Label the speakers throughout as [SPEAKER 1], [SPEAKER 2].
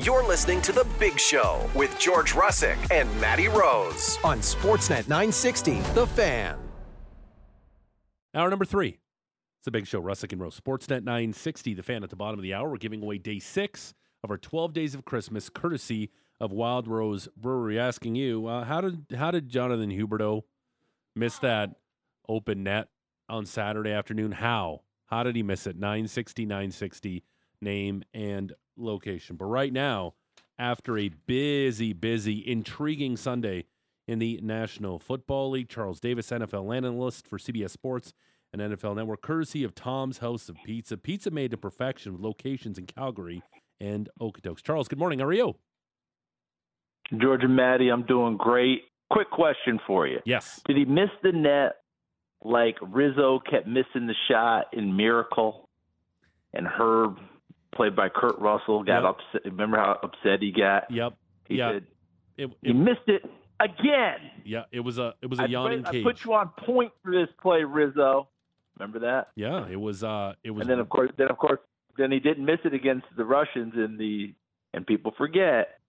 [SPEAKER 1] You're listening to The Big Show with George Russick and Matty Rose on Sportsnet 960, The Fan.
[SPEAKER 2] Hour number three. It's the big show, Russick and Rose. Sportsnet 960, the fan at the bottom of the hour. We're giving away day six of our 12 days of Christmas, courtesy of Wild Rose Brewery. Asking you, uh, how did how did Jonathan Huberdeau miss that open net on Saturday afternoon? How? How did he miss it? 960, 960, name and location. But right now, after a busy, busy, intriguing Sunday in the National Football League, Charles Davis, NFL analyst for CBS Sports and NFL Network, courtesy of Tom's House of Pizza. Pizza made to perfection with locations in Calgary and Okotoks. Charles, good morning. How are you?
[SPEAKER 3] George and Matty, I'm doing great. Quick question for you.
[SPEAKER 2] Yes.
[SPEAKER 3] Did he miss the net like Rizzo kept missing the shot in Miracle and Herb, played by Kurt Russell, got
[SPEAKER 2] Yep.
[SPEAKER 3] upset? Remember how upset he got?
[SPEAKER 2] Yep.
[SPEAKER 3] He
[SPEAKER 2] yeah.
[SPEAKER 3] said,
[SPEAKER 2] It,
[SPEAKER 3] he
[SPEAKER 2] it,
[SPEAKER 3] missed it again.
[SPEAKER 2] yeah. It was a it was a
[SPEAKER 3] I
[SPEAKER 2] yawning
[SPEAKER 3] put, I put you on point for this play, Rizzo. Remember that?
[SPEAKER 2] yeah. It was uh it was
[SPEAKER 3] and then of course, then of course, then he didn't miss it against the Russians in the. And people forget,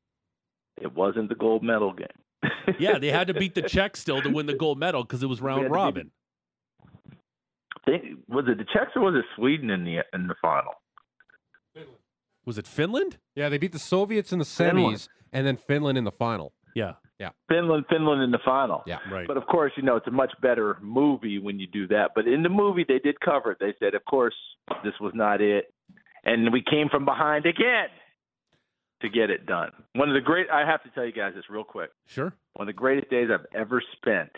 [SPEAKER 3] it wasn't the gold medal game.
[SPEAKER 2] yeah. They had to beat the Czech still to win the gold medal because it was round
[SPEAKER 3] beat-
[SPEAKER 2] robin.
[SPEAKER 3] think was it the Czechs or was it Sweden in the in the final?
[SPEAKER 2] Was it Finland?
[SPEAKER 4] Yeah, they beat the Soviets in the
[SPEAKER 3] Finland.
[SPEAKER 4] semis and then Finland in the final.
[SPEAKER 2] Yeah. Yeah.
[SPEAKER 3] Finland, Finland in the final.
[SPEAKER 4] Yeah.
[SPEAKER 2] Right.
[SPEAKER 3] But of course, you know it's a much better movie when you do that. But in the movie, they did cover it. They said, of course, this was not it, and we came from behind again to get it done. One of the great. I have to tell you guys this real quick.
[SPEAKER 2] Sure.
[SPEAKER 3] One of the greatest days I've ever spent.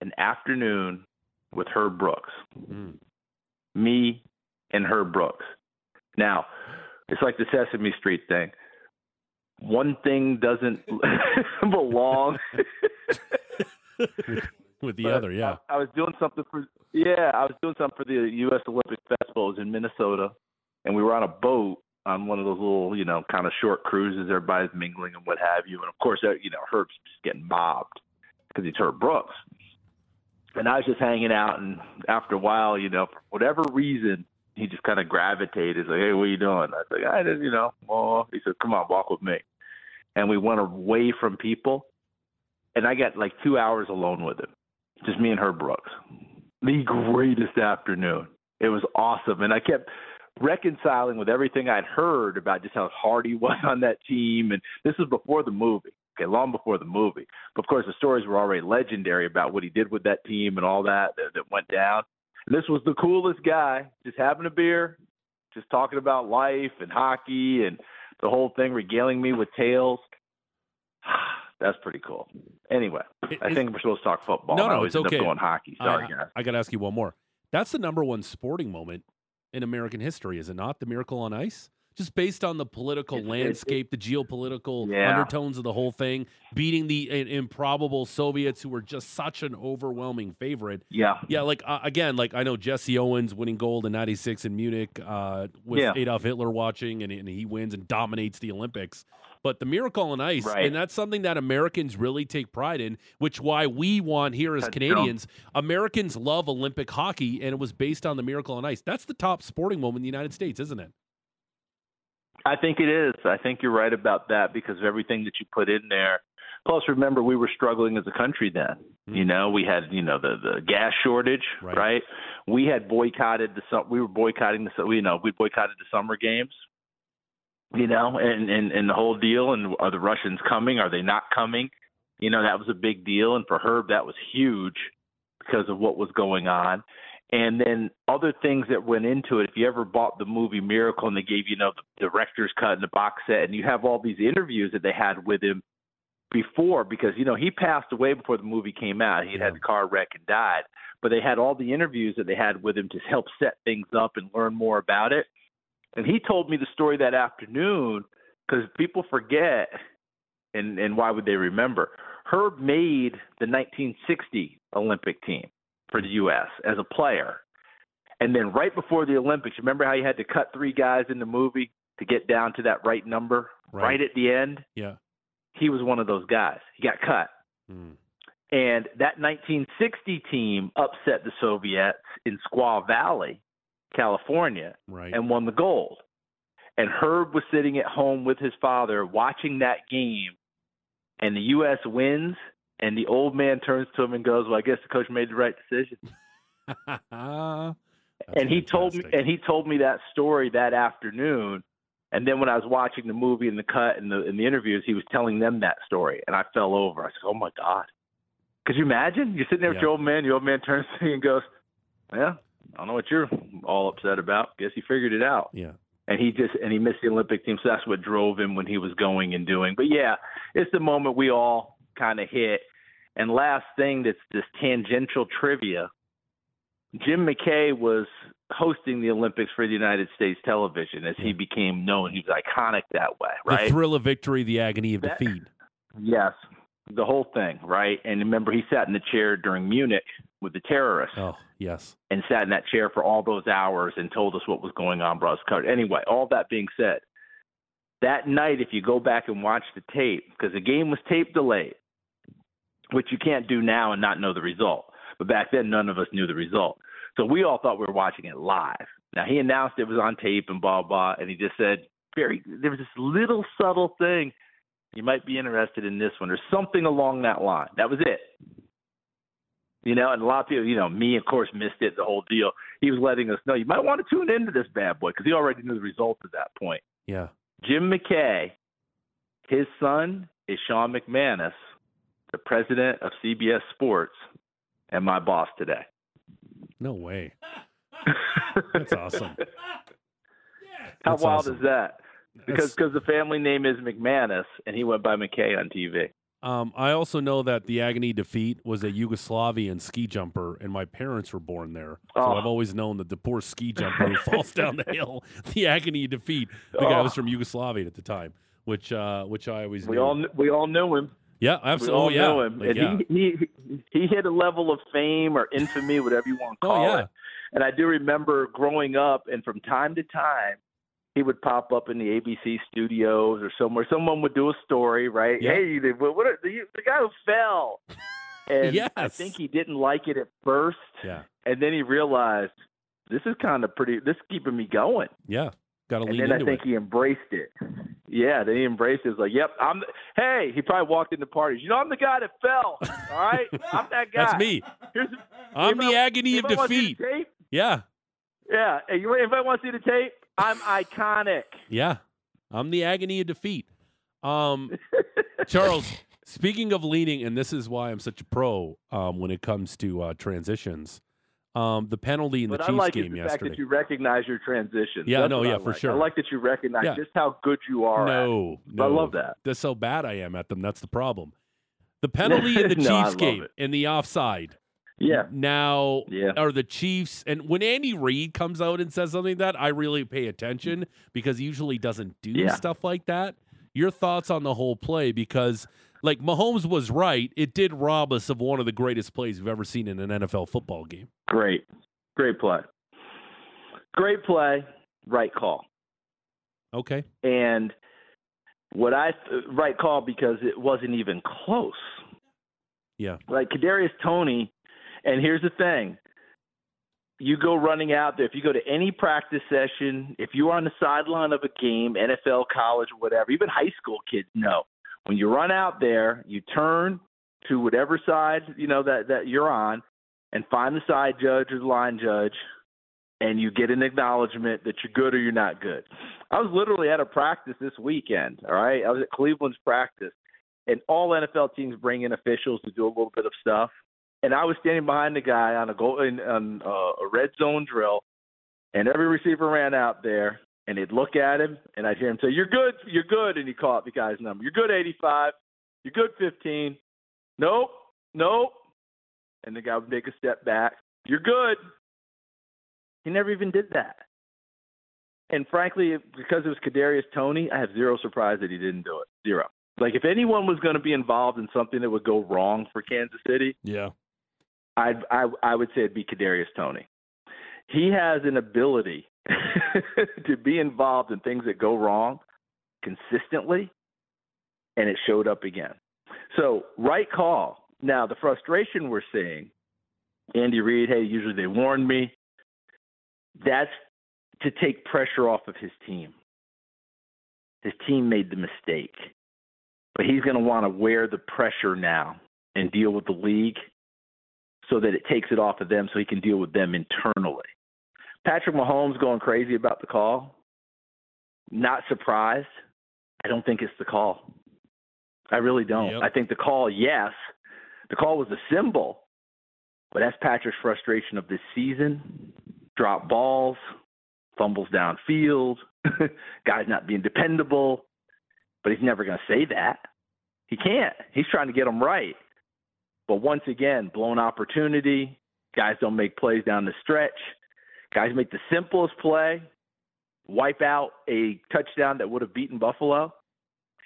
[SPEAKER 3] An afternoon with Herb Brooks.
[SPEAKER 2] Mm.
[SPEAKER 3] me and Herb Brooks. Now, it's like the Sesame Street thing. One thing doesn't belong.
[SPEAKER 2] With the
[SPEAKER 3] But
[SPEAKER 2] other, yeah.
[SPEAKER 3] I, I was doing something for yeah, I was doing something for the U.S. Olympic Festival. It was in Minnesota, and we were on a boat on one of those little, you know, kind of short cruises. Everybody's mingling and what have you. And of course, you know, Herb's just getting bobbed because he's Herb Brooks. And I was just hanging out, and after a while, you know, for whatever reason, he just kind of gravitated. Like, "Hey, what are you doing?" I was like, "I just, you know." Well, he said, "Come on, walk with me." And we went away from people, and I got like two hours alone with him, just me and Herb Brooks. The greatest afternoon. It was awesome, and I kept reconciling with everything I'd heard about just how hard he was on that team. And this was before the movie, okay, long before the movie. But of course, the stories were already legendary about what he did with that team and all that that, that went down. This was the coolest guy, just having a beer, just talking about life and hockey and the whole thing, regaling me with tales. That's pretty cool. Anyway,
[SPEAKER 2] It-
[SPEAKER 3] I think we're supposed to talk football.
[SPEAKER 2] No, no, it's okay.
[SPEAKER 3] going hockey. Sorry,
[SPEAKER 2] I,
[SPEAKER 3] guys.
[SPEAKER 2] I, got to ask you one more. That's the number one sporting moment in American history, is it not? The Miracle on Ice? Just based on the political
[SPEAKER 3] It's- it's-
[SPEAKER 2] landscape, the geopolitical
[SPEAKER 3] Yeah.
[SPEAKER 2] undertones of the whole thing, beating the improbable Soviets who were just such an overwhelming favorite.
[SPEAKER 3] Yeah.
[SPEAKER 2] Yeah, like uh, again, like I know Jesse Owens winning gold in '96 in Munich uh, with
[SPEAKER 3] Yeah.
[SPEAKER 2] Adolf Hitler watching, and, and he wins and dominates the Olympics. But the Miracle on Ice,
[SPEAKER 3] Right.
[SPEAKER 2] and that's something that Americans really take pride in, which why we want here as
[SPEAKER 3] That's
[SPEAKER 2] Canadians. Americans love Olympic hockey, and it was based on the Miracle on Ice. That's the top sporting moment in the United States, isn't it?
[SPEAKER 3] I think it is. I think you're right about that because of everything that you put in there. Plus, remember we were struggling as a country then.
[SPEAKER 2] Mm.
[SPEAKER 3] You know, we had you know the the gas shortage,
[SPEAKER 2] Right.
[SPEAKER 3] right? We had boycotted the we were boycotting the you know we boycotted the summer games. You know, and and and the whole deal. And are the Russians coming? Are they not coming? You know, that was a big deal, and for Herb that was huge because of what was going on and then other things that went into it. If you ever bought the movie Miracle and they gave you, you know the director's cut and the box set, and you have all these interviews that they had with him before, because you know he passed away before the movie came out. He had had a car wreck and died, but they had all the interviews that they had with him to help set things up and learn more about it. And he told me the story that afternoon because people forget, and and why would they remember? Herb made the 1960 Olympic team for the U.S. as a player. And then right before the Olympics, remember how you had to cut three guys in the movie to get down to that right number
[SPEAKER 2] Right.
[SPEAKER 3] right, at the end?
[SPEAKER 2] Yeah.
[SPEAKER 3] He was one of those guys. He got cut.
[SPEAKER 2] Mm.
[SPEAKER 3] And that 1960 team upset the Soviets in Squaw Valley, California,
[SPEAKER 2] Right.
[SPEAKER 3] and won the gold. And Herb was sitting at home with his father watching that game, and the U.S. wins. And the old man turns to him and goes, "Well, I guess the coach made the right decision." and he told me, and he told me that story that afternoon. And then when I was watching the movie and the cut and the in the interviews, he was telling them that story, and I fell over. I said, "Oh my God!" Could you imagine? You're sitting there with your old man. Your old man turns to you and goes, "Yeah, I don't know what you're all upset about. Guess he figured it out."
[SPEAKER 2] yeah.
[SPEAKER 3] and he just and he missed the Olympic team, so that's what drove him when he was going and doing. But yeah, it's the moment we all kind of hit. And last thing that's this tangential trivia: Jim McKay was hosting the Olympics for the United States television as he became known. He was iconic that way, right?
[SPEAKER 2] The thrill of victory, the agony of
[SPEAKER 3] That-
[SPEAKER 2] defeat.
[SPEAKER 3] yes, the whole thing, right? And remember, he sat in the chair during Munich with the terrorists
[SPEAKER 2] Oh, yes.
[SPEAKER 3] and sat in that chair for all those hours and told us what was going on, brought us covered. Anyway, all that being said, that night, if you go back and watch the tape, because the game was tape delayed, which you can't do now and not know the result. But back then, none of us knew the result. So we all thought we were watching it live. Now, he announced it was on tape and blah, blah, and he just said, very, there was this little subtle thing. You might be interested in this one, or something along that line. That was it. You know, and a lot of people, you know, me, of course, missed it, the whole deal. He was letting us know you might want to tune into this bad boy because he already knew the result at that point.
[SPEAKER 2] Yeah.
[SPEAKER 3] Jim McKay, his son is Sean McManus, the president of CBS Sports, and my boss today.
[SPEAKER 2] No way. That's awesome.
[SPEAKER 3] How
[SPEAKER 2] That's
[SPEAKER 3] wild
[SPEAKER 2] awesome.
[SPEAKER 3] is that? Because because the family name is McManus, and he went by McKay on TV.
[SPEAKER 2] Um, I also know that the agony defeat was a Yugoslavian ski jumper, and my parents were born there. So
[SPEAKER 3] Oh.
[SPEAKER 2] I've always known that the poor ski jumper who falls down the hill, the agony defeat. The guy
[SPEAKER 3] Oh.
[SPEAKER 2] was from Yugoslavia at the time, which uh, which I always
[SPEAKER 3] We
[SPEAKER 2] knew.
[SPEAKER 3] all we all knew him.
[SPEAKER 2] Yeah,
[SPEAKER 3] We
[SPEAKER 2] absolutely.
[SPEAKER 3] all oh,
[SPEAKER 2] yeah.
[SPEAKER 3] know him,
[SPEAKER 2] Like,
[SPEAKER 3] and
[SPEAKER 2] yeah.
[SPEAKER 3] he, he he hit a level of fame or infamy, whatever you want to call
[SPEAKER 2] Oh,
[SPEAKER 3] call
[SPEAKER 2] yeah.
[SPEAKER 3] it. And I do remember growing up, and from time to time, he would pop up in the ABC studios or somewhere. Someone would do a story, right?
[SPEAKER 2] Yeah.
[SPEAKER 3] Hey, the, what, are, the, the guy who fell. And I think he didn't like it at first,
[SPEAKER 2] yeah,
[SPEAKER 3] and then he realized this is kind of pretty. This is keeping me going.
[SPEAKER 2] yeah. Got to
[SPEAKER 3] And then I think
[SPEAKER 2] it.
[SPEAKER 3] he embraced it. Yeah, then he embraced it. Was like, "Yep, I'm." The, hey, he probably walked into parties. You know, I'm the guy that fell. All right, I'm that guy.
[SPEAKER 2] That's me.
[SPEAKER 3] Here's,
[SPEAKER 2] I'm the
[SPEAKER 3] anybody-
[SPEAKER 2] agony of
[SPEAKER 3] anybody wanna see
[SPEAKER 2] defeat. Yeah,
[SPEAKER 3] Yeah. Hey, you anybody want to see the tape? I'm iconic.
[SPEAKER 2] yeah. I'm the agony of defeat. Um, Charles, speaking of leaning, and this is why I'm such a pro um, when it comes to uh, transitions. Um, the penalty in the
[SPEAKER 3] but I
[SPEAKER 2] Chiefs
[SPEAKER 3] like
[SPEAKER 2] game
[SPEAKER 3] the fact that you recognize your transition.
[SPEAKER 2] Yeah,
[SPEAKER 3] That's
[SPEAKER 2] no, yeah, for
[SPEAKER 3] like.
[SPEAKER 2] sure.
[SPEAKER 3] I like that you recognize
[SPEAKER 2] Yeah.
[SPEAKER 3] just how good you are. at it.
[SPEAKER 2] no,
[SPEAKER 3] I love that.
[SPEAKER 2] That's how bad I am at them. That's the problem. The penalty in the
[SPEAKER 3] No,
[SPEAKER 2] Chiefs game in the offside.
[SPEAKER 3] Yeah.
[SPEAKER 2] Now,
[SPEAKER 3] Yeah.
[SPEAKER 2] are the Chiefs and when Andy Reid comes out and says something like that, I really pay attention because he usually doesn't do
[SPEAKER 3] Yeah.
[SPEAKER 2] stuff like that. Your thoughts on the whole play because like Mahomes was right, it did rob us of one of the greatest plays we've ever seen in an NFL football game.
[SPEAKER 3] Great. Great play. Great play. Right call.
[SPEAKER 2] Okay.
[SPEAKER 3] And what I uh, right call because it wasn't even close.
[SPEAKER 2] Yeah.
[SPEAKER 3] Like Kadarius Toney, and here's the thing: you go running out there. If you go to any practice session, if you are on the sideline of a game, NFL, college, whatever, even high school kids know when you run out there, you turn to whatever side you know that that you're on, and find the side judge or the line judge, and you get an acknowledgement that you're good or you're not good. I was literally at a practice this weekend. All right, I was at Cleveland's practice, and all NFL teams bring in officials to do a little bit of stuff. And I was standing behind the guy on a goal in, on uh, a red zone drill, and every receiver ran out there, and he'd look at him, and I'd hear him say, "You're good, you're good," and he'd call out the guy's number. You're good, 85. You're good, 15. Nope, nope. And the guy would make a step back. You're good. He never even did that. And frankly, because it was Kadarius Toney, I have zero surprise that he didn't do it. Zero. Like if anyone was going to be involved in something that would go wrong for Kansas City,
[SPEAKER 2] Yeah.
[SPEAKER 3] I'd, I I would say it'd be Kadarius Toney. He has an ability to be involved in things that go wrong consistently, and it showed up again. So right call. Now the frustration we're seeing, Andy Reid. Hey, usually they warn me. That's to take pressure off of his team. his team made the mistake. But he's going to want to wear the pressure now and deal with the league so that it takes it off of them so he can deal with them internally. Patrick Mahomes going crazy about the call. Not surprised. I don't think it's the call. I really don't.
[SPEAKER 5] Yep.
[SPEAKER 3] I think the call, yes, the call was a symbol, but that's Patrick's frustration of this season. Drop balls, fumbles downfield, guys not being dependable, but he's never going to say that. He can't. He's trying to get them right. But once again, blown opportunity. Guys don't make plays down the stretch. Guys make the simplest play, wipe out a touchdown that would have beaten Buffalo.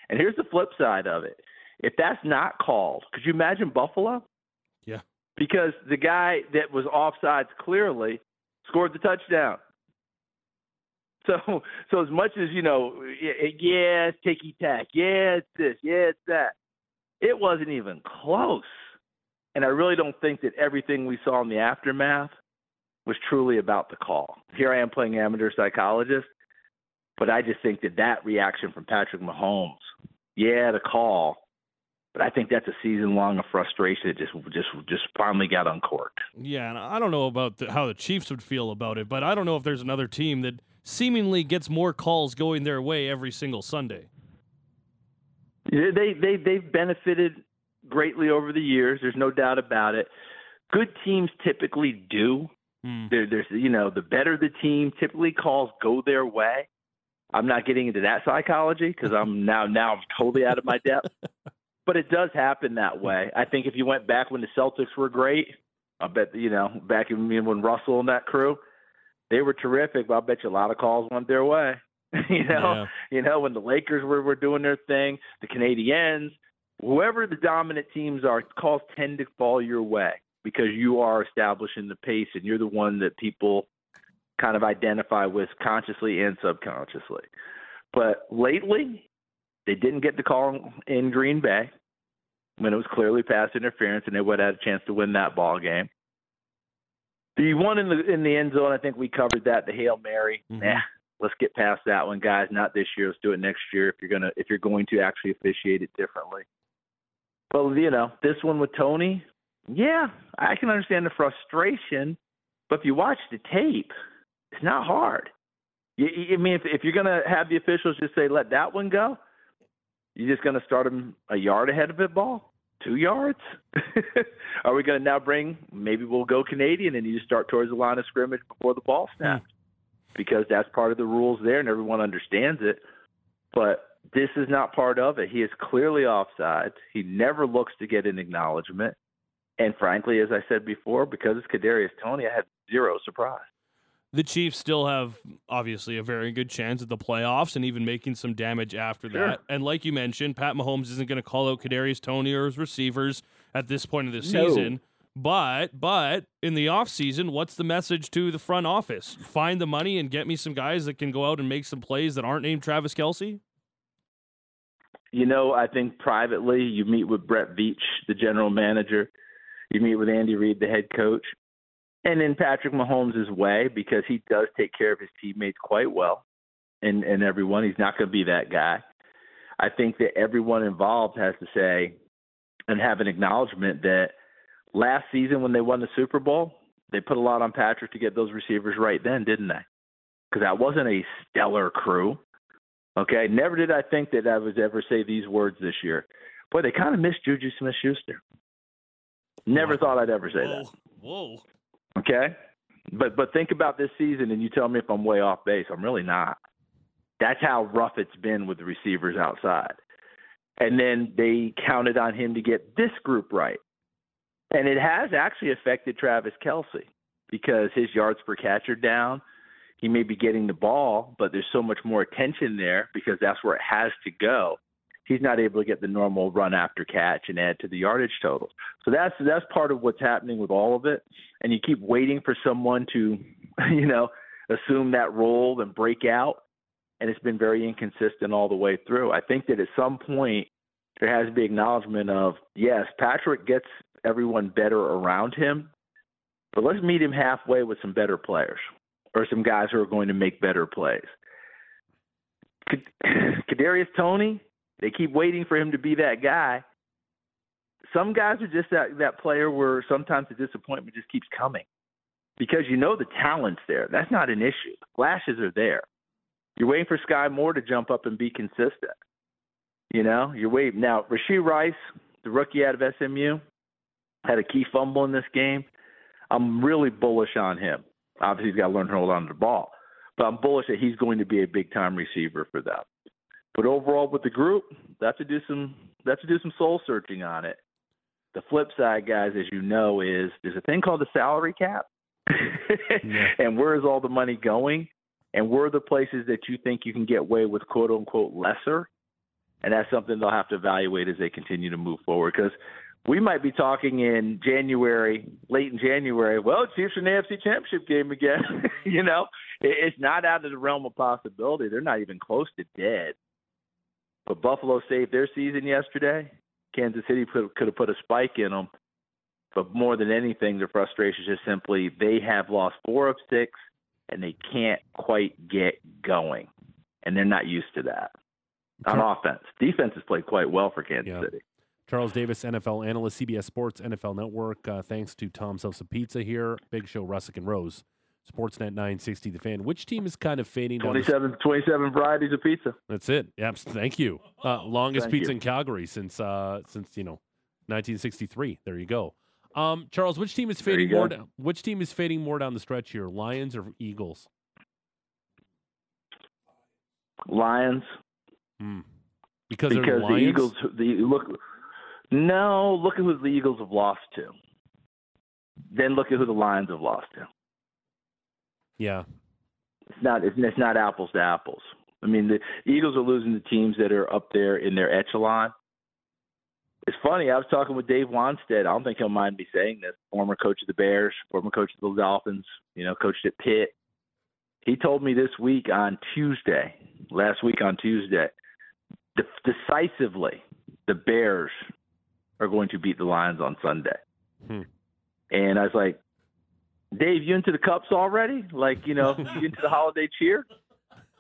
[SPEAKER 3] And here's the flip side of it. If that's not called, could you imagine Buffalo?
[SPEAKER 5] Yeah.
[SPEAKER 3] Because the guy that was offsides clearly scored the touchdown. So, so as much as you know, yeah, it's ticky tack, yeah, it's this, yeah, it's that. It wasn't even close, and I really don't think that everything we saw in the aftermath was truly about the call. Here I am playing amateur psychologist, but I just think that that reaction from Patrick Mahomes, yeah, the call, but I think that's a season long of frustration that just just just finally got uncorked.
[SPEAKER 5] Yeah, and I don't know about the, how the Chiefs would feel about it, but I don't know if there's another team that seemingly gets more calls going their way every single Sunday.
[SPEAKER 3] They they they've benefited greatly over the years. There's no doubt about it. Good teams typically do.
[SPEAKER 5] Hmm.
[SPEAKER 3] There, there's you know the better the team, typically calls go their way. I'm not getting into that psychology because I'm now now I'm totally out of my depth. but it does happen that way. I think if you went back when the Celtics were great, I bet you know back in when Russell and that crew, they were terrific. But I bet you a lot of calls went their way. you know,
[SPEAKER 5] Yeah.
[SPEAKER 3] you know when the Lakers were were doing their thing, the Canadiens, whoever the dominant teams are, calls tend to fall your way because you are establishing the pace and you're the one that people kind of identify with consciously and subconsciously. But lately, they didn't get the call in Green Bay when it was clearly pass interference, and they would have had a chance to win that ball game. The one in the in the end zone, I think we covered that. The hail mary,
[SPEAKER 5] Mhm.
[SPEAKER 3] nah, let's get past that one, guys. Not this year. Let's do it next year if you're gonna if you're going to actually officiate it differently. But you know, this one with Toney, yeah, I can understand the frustration. But if you watch the tape, it's not hard. You, I mean, if, if you're going to have the officials just say, let that one go, you're just going to start them a yard ahead of it ball? Two yards? Are we going to now bring, maybe we'll go Canadian and you just start towards the line of scrimmage before the ball hmm. snaps? Because that's part of the rules there and everyone understands it. But this is not part of it. He is clearly offside. He never looks to get an acknowledgement. And frankly, as I said before, because it's Kadarius Toney, I had zero surprise.
[SPEAKER 5] The Chiefs still have obviously a very good chance at the playoffs and even making some damage after
[SPEAKER 3] Sure.
[SPEAKER 5] that. And like you mentioned, Pat Mahomes isn't going to call out Kadarius Toney or his receivers at this point of the
[SPEAKER 3] No.
[SPEAKER 5] season. But but in the offseason, what's the message to the front office? Find the money and get me some guys that can go out and make some plays that aren't named Travis Kelce?
[SPEAKER 3] You know, I think privately you meet with Brett Veach, the general manager. You meet with Andy Reid, the head coach. And in Patrick Mahomes' way, because he does take care of his teammates quite well and, and everyone, he's not going to be that guy. I think that everyone involved has to say and have an acknowledgement that last season when they won the Super Bowl, they put a lot on Patrick to get those receivers right then, didn't they? Because that wasn't a stellar crew. Okay, never did I think that I would ever say these words this year. Boy, they kind of missed Juju Smith-Schuster. Never
[SPEAKER 5] Wow.
[SPEAKER 3] thought I'd ever say
[SPEAKER 5] Whoa.
[SPEAKER 3] that.
[SPEAKER 5] Whoa.
[SPEAKER 3] Okay, but but think about this season, and you tell me if I'm way off base. I'm really not. That's how rough it's been with the receivers outside. And then they counted on him to get this group right, and it has actually affected Travis Kelce because his yards per catch are down. He may be getting the ball, but there's so much more attention there because that's where it has to go. He's not able to get the normal run after catch and add to the yardage totals. So that's that's part of what's happening with all of it. And you keep waiting for someone to, you know, assume that role and break out. And it's been very inconsistent all the way through. I think that at some point there has to be acknowledgement of yes, Patrick gets everyone better around him, but let's meet him halfway with some better players or some guys who are going to make better plays. Kadarius Toney, they keep waiting for him to be that guy. Some guys are just that that player where sometimes the disappointment just keeps coming because you know the talent's there. That's not an issue. The flashes are there. You're waiting for Skyy Moore to jump up and be consistent. You know, you're waiting now. Rashee Rice, the rookie out of SMU, had a key fumble in this game. I'm really bullish on him. Obviously, he's got to learn to hold on to the ball, but I'm bullish that he's going to be a big time receiver for them. But overall, with the group, that's to do some that's to do some soul searching on it. The flip side, guys, as you know, is there's a thing called the salary cap,
[SPEAKER 2] Yeah.
[SPEAKER 3] and where is all the money going? And where are the places that you think you can get away with quote unquote lesser? And that's something they'll have to evaluate as they continue to move forward. Because we might be talking in January, late in January. Well, Chiefs in the AFC Championship game again. you know, it's not out of the realm of possibility. They're not even close to dead. But Buffalo saved their season yesterday. Kansas City could, could have put a spike in them. But more than anything, their frustration is just simply they have lost four of six and they can't quite get going. And they're not used to that on offense. Defense has played quite well for Kansas
[SPEAKER 2] Yeah.
[SPEAKER 3] City.
[SPEAKER 2] Charles Davis, NFL analyst, CBS Sports, NFL Network. Uh, thanks to Tom's House Pizza here. Big Show, Russick and Rose. Sportsnet 960, the fan. Which team is kind of fading down? the-
[SPEAKER 3] 27, 27 varieties of pizza.
[SPEAKER 2] That's it. Yep. Thank you. Uh, longest
[SPEAKER 3] Thank
[SPEAKER 2] pizza
[SPEAKER 3] you.
[SPEAKER 2] in Calgary since uh, since you know 1963. There you go. Um, Charles, which team is fading more? Down, which team is fading more down the stretch here? Lions or Eagles?
[SPEAKER 3] Lions.
[SPEAKER 2] Hmm. Because,
[SPEAKER 3] because
[SPEAKER 2] the
[SPEAKER 3] the Eagles the look no, look at who the Eagles have lost to. Then look at who the Lions have lost to.
[SPEAKER 2] Yeah.
[SPEAKER 3] It's not it's, it's not apples to apples. I mean the Eagles are losing to teams that are up there in their echelon. It's funny, I was talking with Dave Wannstedt. I don't think he'll mind me saying this. Former coach of the Bears, former coach of the Dolphins, you know, coached at Pitt. He told me this week on Tuesday, last week on Tuesday, de- decisively, the Bears are going to beat the Lions on Sunday.
[SPEAKER 2] Hmm.
[SPEAKER 3] And I was like, Dave, you into the cups already? Like, you know, you into the holiday cheer?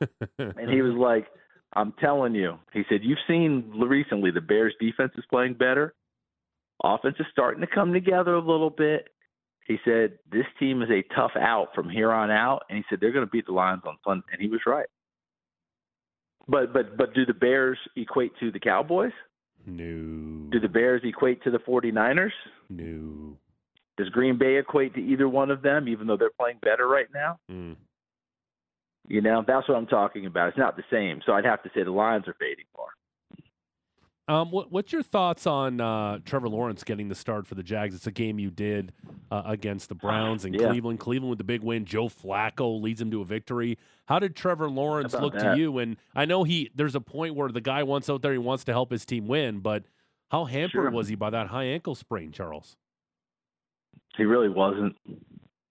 [SPEAKER 3] And he was like, I'm telling you. He said, You've seen recently the Bears defense is playing better. Offense is starting to come together a little bit. He said, This team is a tough out from here on out. And he said, They're going to beat the Lions on Sunday. And he was right. But but but do the Bears equate to the Cowboys?
[SPEAKER 2] no.
[SPEAKER 3] Do the Bears equate to the 49ers?
[SPEAKER 2] no.
[SPEAKER 3] Does Green Bay equate to either one of them, even though they're playing better right now?
[SPEAKER 2] Hmm.
[SPEAKER 3] You know, that's what I'm talking about. It's not the same. So I'd have to say the Lions are fading more.
[SPEAKER 2] Um, what, what's your thoughts on uh, Trevor Lawrence getting the start for the Jags? It's a game you did uh, against the Browns in
[SPEAKER 3] Yeah.
[SPEAKER 2] Cleveland. Cleveland with the big win. Joe Flacco leads them to a victory. How did Trevor Lawrence look to you? And I know he there's a point where the guy wants out there, he wants to help his team win, but how hampered
[SPEAKER 3] Sure.
[SPEAKER 2] was he by that high ankle sprain, Charles?
[SPEAKER 3] He really wasn't.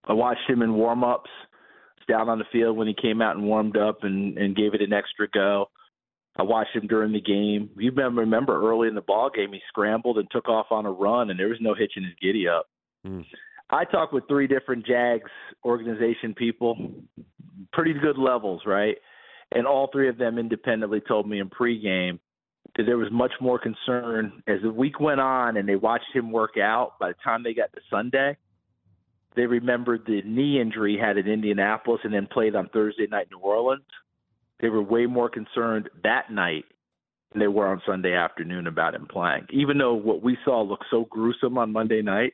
[SPEAKER 3] I watched him in warm ups down on the field when he came out and warmed up and, and gave it an extra go. I watched him during the game. You remember, remember early in the ball game, he scrambled and took off on a run, and there was no hitching his giddy up.
[SPEAKER 2] Hmm.
[SPEAKER 3] I talked with three different Jags organization people, pretty good levels, right? And all three of them independently told me in pregame there was much more concern as the week went on and they watched him work out. By the time they got to Sunday, they remembered the knee injury he had in Indianapolis and then played on Thursday night in New Orleans. They were way more concerned that night than they were on Sunday afternoon about him playing. Even though what we saw looked so gruesome on Monday night,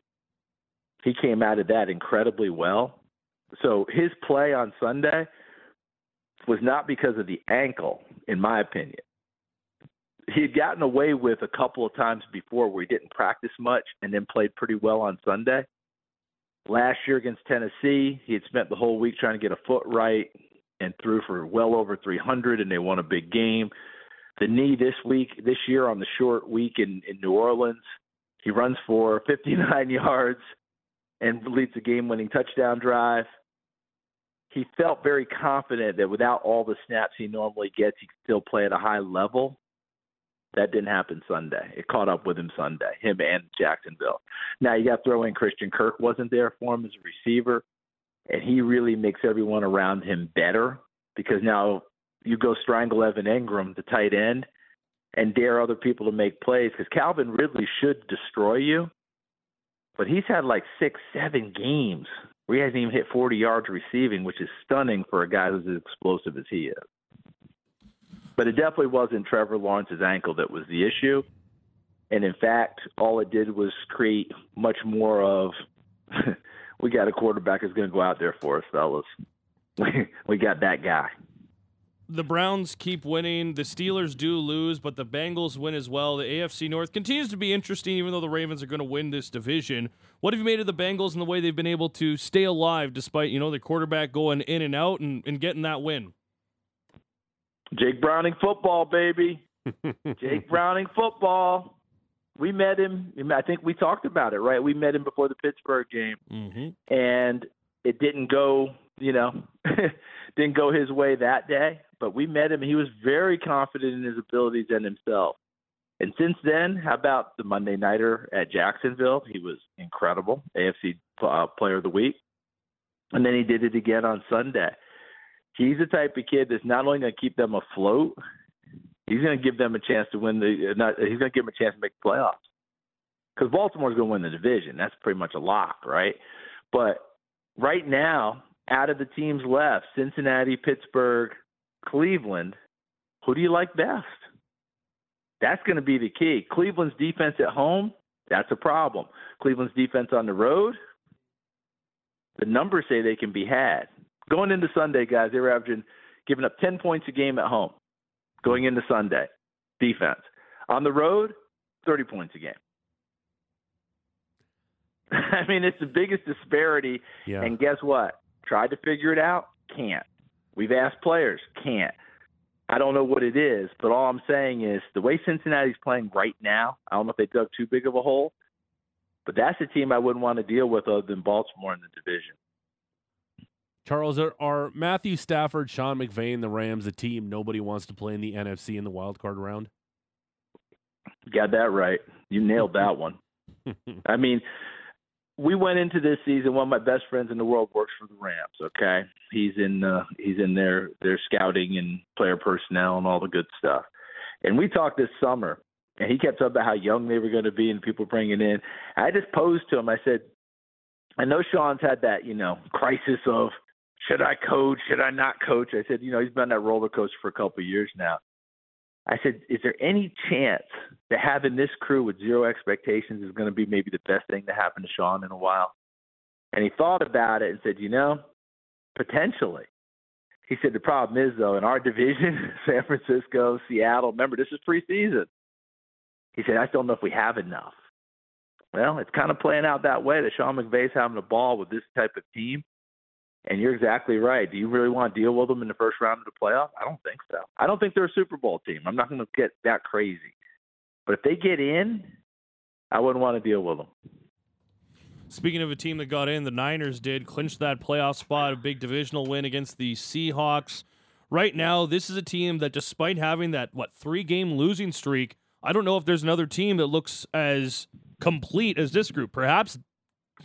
[SPEAKER 3] he came out of that incredibly well. So his play on Sunday was not because of the ankle, in my opinion. He had gotten away with a couple of times before where he didn't practice much and then played pretty well on Sunday. Last year against Tennessee, he had spent the whole week trying to get a foot right and threw for well over 300, and they won a big game. The knee this week, this year on the short week in, in New Orleans, he runs for 59 yards and leads the game winning touchdown drive. He felt very confident that without all the snaps he normally gets, he could still play at a high level. That didn't happen Sunday. It caught up with him Sunday, him and Jacksonville. Now you got to throw in Christian Kirk wasn't there for him as a receiver, and he really makes everyone around him better because now you go strangle Evan Engram, the tight end, and dare other people to make plays because Calvin Ridley should destroy you. But he's had like six, seven games where he hasn't even hit 40 yards receiving, which is stunning for a guy who's as explosive as he is. But it definitely wasn't Trevor Lawrence's ankle that was the issue. And in fact, all it did was create much more of we got a quarterback who's going to go out there for us, fellas. we got that guy.
[SPEAKER 5] The Browns keep winning. The Steelers do lose, but the Bengals win as well. The AFC North continues to be interesting, even though the Ravens are going to win this division. What have you made of the Bengals and the way they've been able to stay alive despite, you know, the quarterback going in and out and, and getting that win?
[SPEAKER 3] Jake Browning football, baby. Jake Browning football. We met him. I think we talked about it, right? We met him before the Pittsburgh game,
[SPEAKER 5] mm-hmm.
[SPEAKER 3] and it didn't go, you know, didn't go his way that day. But we met him. He was very confident in his abilities and himself. And since then, how about the Monday Nighter at Jacksonville? He was incredible, AFC uh, Player of the Week. And then he did it again on Sunday. He's the type of kid that's not only going to keep them afloat, he's going to give them a chance to win the. Uh, not, he's going to give them a chance to make the playoffs. Because Baltimore's going to win the division. That's pretty much a lock, right? But right now, out of the teams left, Cincinnati, Pittsburgh, Cleveland, who do you like best? That's going to be the key. Cleveland's defense at home, that's a problem. Cleveland's defense on the road, the numbers say they can be had. Going into Sunday, guys, they were averaging giving up 10 points a game at home. Going into Sunday, defense. On the road, 30 points a game. I mean, it's the biggest disparity.
[SPEAKER 2] Yeah.
[SPEAKER 3] And guess what? Tried to figure it out, can't. We've asked players, can't. I don't know what it is, but all I'm saying is the way Cincinnati's playing right now, I don't know if they dug too big of a hole, but that's a team I wouldn't want to deal with other than Baltimore in the division.
[SPEAKER 2] Charles, are, are Matthew Stafford, Sean McVay, and the Rams a team nobody wants to play in the NFC in the wild card round?
[SPEAKER 3] Got that right. You nailed that one. I mean, we went into this season. One of my best friends in the world works for the Rams. Okay, he's in uh, he's in their their scouting and player personnel and all the good stuff. And we talked this summer, and he kept talking about how young they were going to be and people bringing in. I just posed to him. I said, I know Sean's had that you know crisis of should I coach, should I not coach? I said, you know, he's been that roller coaster for a couple of years now. I said, is there any chance that having this crew with zero expectations is going to be maybe the best thing to happen to Sean in a while? And he thought about it and said, you know, potentially. He said, the problem is, though, in our division, San Francisco, Seattle, remember, this is preseason. He said, I still don't know if we have enough. Well, it's kind of playing out that way that Sean McVay's having a ball with this type of team. And you're exactly right. Do you really want to deal with them in the first round of the playoff? I don't think so. I don't think they're a Super Bowl team. I'm not going to get that crazy. But if they get in, I wouldn't want to deal with them.
[SPEAKER 5] Speaking of a team that got in, the Niners did clinch that playoff spot, a big divisional win against the Seahawks. Right now, this is a team that, despite having that, what, three game losing streak, I don't know if there's another team that looks as complete as this group. Perhaps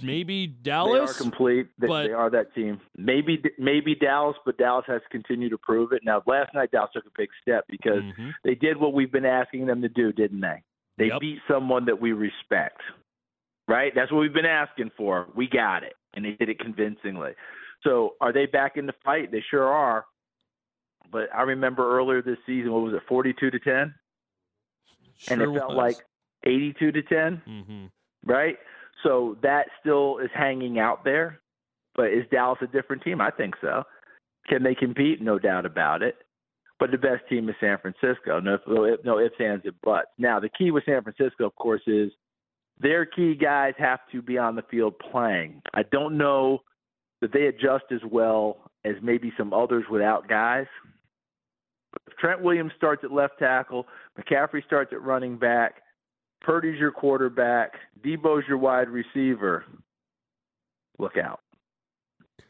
[SPEAKER 5] maybe Dallas.
[SPEAKER 3] They are complete. They,
[SPEAKER 5] but,
[SPEAKER 3] they are that team. Maybe maybe Dallas, but Dallas has to continue to prove it. Now, last night Dallas took a big step because
[SPEAKER 5] mm-hmm.
[SPEAKER 3] they did what we've been asking them to do, didn't they? They
[SPEAKER 5] Yep.
[SPEAKER 3] beat someone that we respect. Right? That's what we've been asking for. We got it, and they did it convincingly. So, are they back in the fight? They sure are. But I remember earlier this season, what was it, forty-two to ten,
[SPEAKER 5] Sure and
[SPEAKER 3] it felt
[SPEAKER 5] was.
[SPEAKER 3] like eighty-two to ten
[SPEAKER 5] Mhm.
[SPEAKER 3] right? So that still is hanging out there. But is Dallas a different team? I think so. Can they compete? No doubt about it. But the best team is San Francisco. No, no, ifs, ands, and buts. Now the key with San Francisco, of course, is their key guys have to be on the field playing. I don't know that they adjust as well as maybe some others without guys. If Trent Williams starts at left tackle, McCaffrey starts at running back, Purdy's your quarterback, Deebo's your wide receiver. Look out.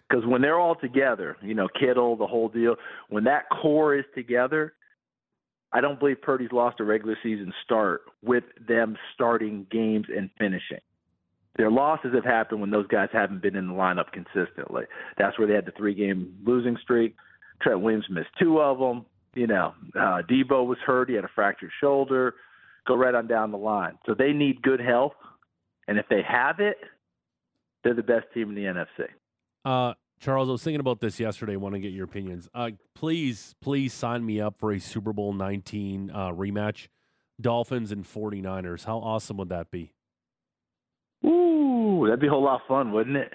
[SPEAKER 3] Because when they're all together, you know, Kittle, the whole deal, when that core is together, I don't believe Purdy's lost a regular season start with them starting games and finishing. Their losses have happened when those guys haven't been in the lineup consistently. That's where they had the three game losing streak. Trent Williams missed two of them. You know, uh, Debo was hurt; he had a fractured shoulder. Go right on down the line. So they need good health, and if they have it, they're the best team in the NFC.
[SPEAKER 2] Uh, Charles, I was thinking about this yesterday. I want to get your opinions. Uh, please, please sign me up for a Super Bowl 19 uh, rematch. Dolphins and 49ers. How awesome would that be?
[SPEAKER 3] Ooh, that'd be a whole lot of fun, wouldn't it?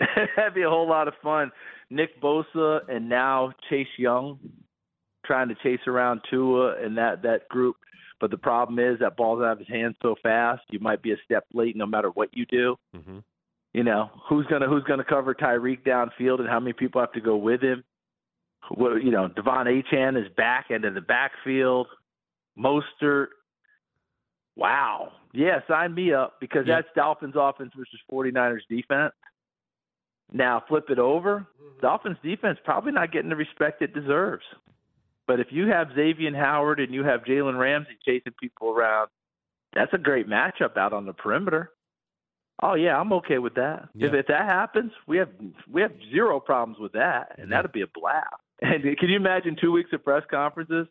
[SPEAKER 3] that'd be a whole lot of fun. Nick Bosa and now Chase Young trying to chase around Tua and that that group. But the problem is that ball's out of his hands so fast. You might be a step late no matter what you do.
[SPEAKER 2] Mm-hmm.
[SPEAKER 3] You know who's gonna who's gonna cover Tyreek downfield and how many people have to go with him. What you know, De'Von Achane is back into the backfield. Mostert. Wow. Yeah, sign me up because
[SPEAKER 2] Yeah.
[SPEAKER 3] that's Dolphins offense versus 49ers defense. Now flip it over. Dolphins defense probably not getting the respect it deserves. But if you have Xavien Howard and you have Jalen Ramsey chasing people around, that's a great matchup out on the perimeter. Oh yeah, I'm okay with that. If
[SPEAKER 2] Yeah.
[SPEAKER 3] if that happens, we have we have zero problems with that, and that'd be a blast. And can you imagine two weeks of press conferences?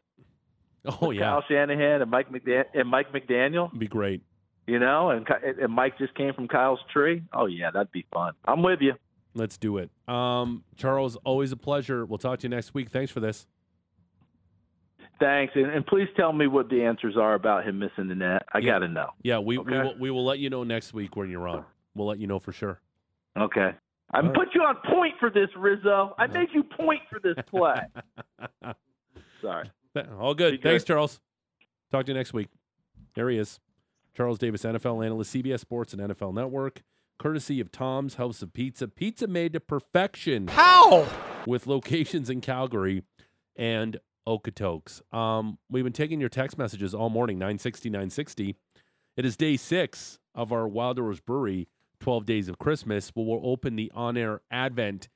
[SPEAKER 2] Oh, yeah.
[SPEAKER 3] Kyle Shanahan and Mike McDan- and Mike McDaniel,
[SPEAKER 2] It'd be great.
[SPEAKER 3] you know, and and Mike just came from Kyle's tree. Oh yeah, that'd be fun. I'm with you.
[SPEAKER 2] Let's do it. Um, Charles, always a pleasure. We'll talk to you next week. Thanks for this.
[SPEAKER 3] Thanks, and, and please tell me what the answers are about him missing the net. I
[SPEAKER 2] Yeah.
[SPEAKER 3] got to know.
[SPEAKER 2] Yeah, we, we, will, we will let you know next week when you're on. We'll let you know for sure.
[SPEAKER 3] Okay. I
[SPEAKER 2] All right.
[SPEAKER 3] put you on point for this, Rizzo. I made you point for this play. Sorry.
[SPEAKER 2] All good.
[SPEAKER 3] Be good.
[SPEAKER 2] Thanks, Charles. Talk to you next week. There he is. Charles Davis, NFL analyst, CBS Sports and NFL Network, courtesy of Tom's House of Pizza. Pizza made to perfection.
[SPEAKER 4] How?
[SPEAKER 2] With locations in Calgary and Okotoks. Um, we've been taking your text messages all morning, 960, 960. It is day six of our Wild Rose Brewery 12 Days of Christmas. Well, we'll open the on air Advent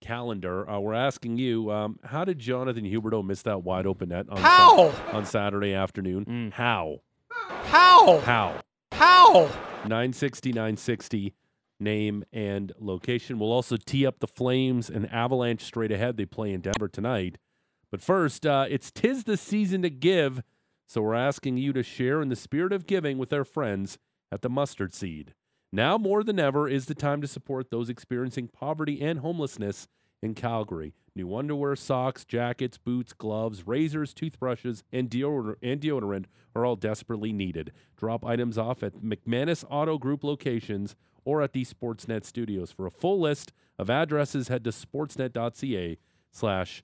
[SPEAKER 2] calendar. Uh, we're asking you, um, how did Jonathan Huberdeau miss that wide open net on, Sun-
[SPEAKER 4] How?
[SPEAKER 2] on Saturday afternoon?
[SPEAKER 5] Mm.
[SPEAKER 2] How?
[SPEAKER 4] How?
[SPEAKER 2] How?
[SPEAKER 4] How?
[SPEAKER 2] 960 960 name and location. We'll also tee up the Flames and Avalanche straight ahead. They play in Denver tonight. But first, uh, it's tis the season to give, so we're asking you to share in the spirit of giving with our friends at the Mustard Seed. Now more than ever is the time to support those experiencing poverty and homelessness in Calgary. New underwear, socks, jackets, boots, gloves, razors, toothbrushes, and deodorant, and deodorant are all desperately needed. Drop items off at McManus Auto Group locations or at the Sportsnet studios. For a full list of addresses, head to sportsnet.ca slash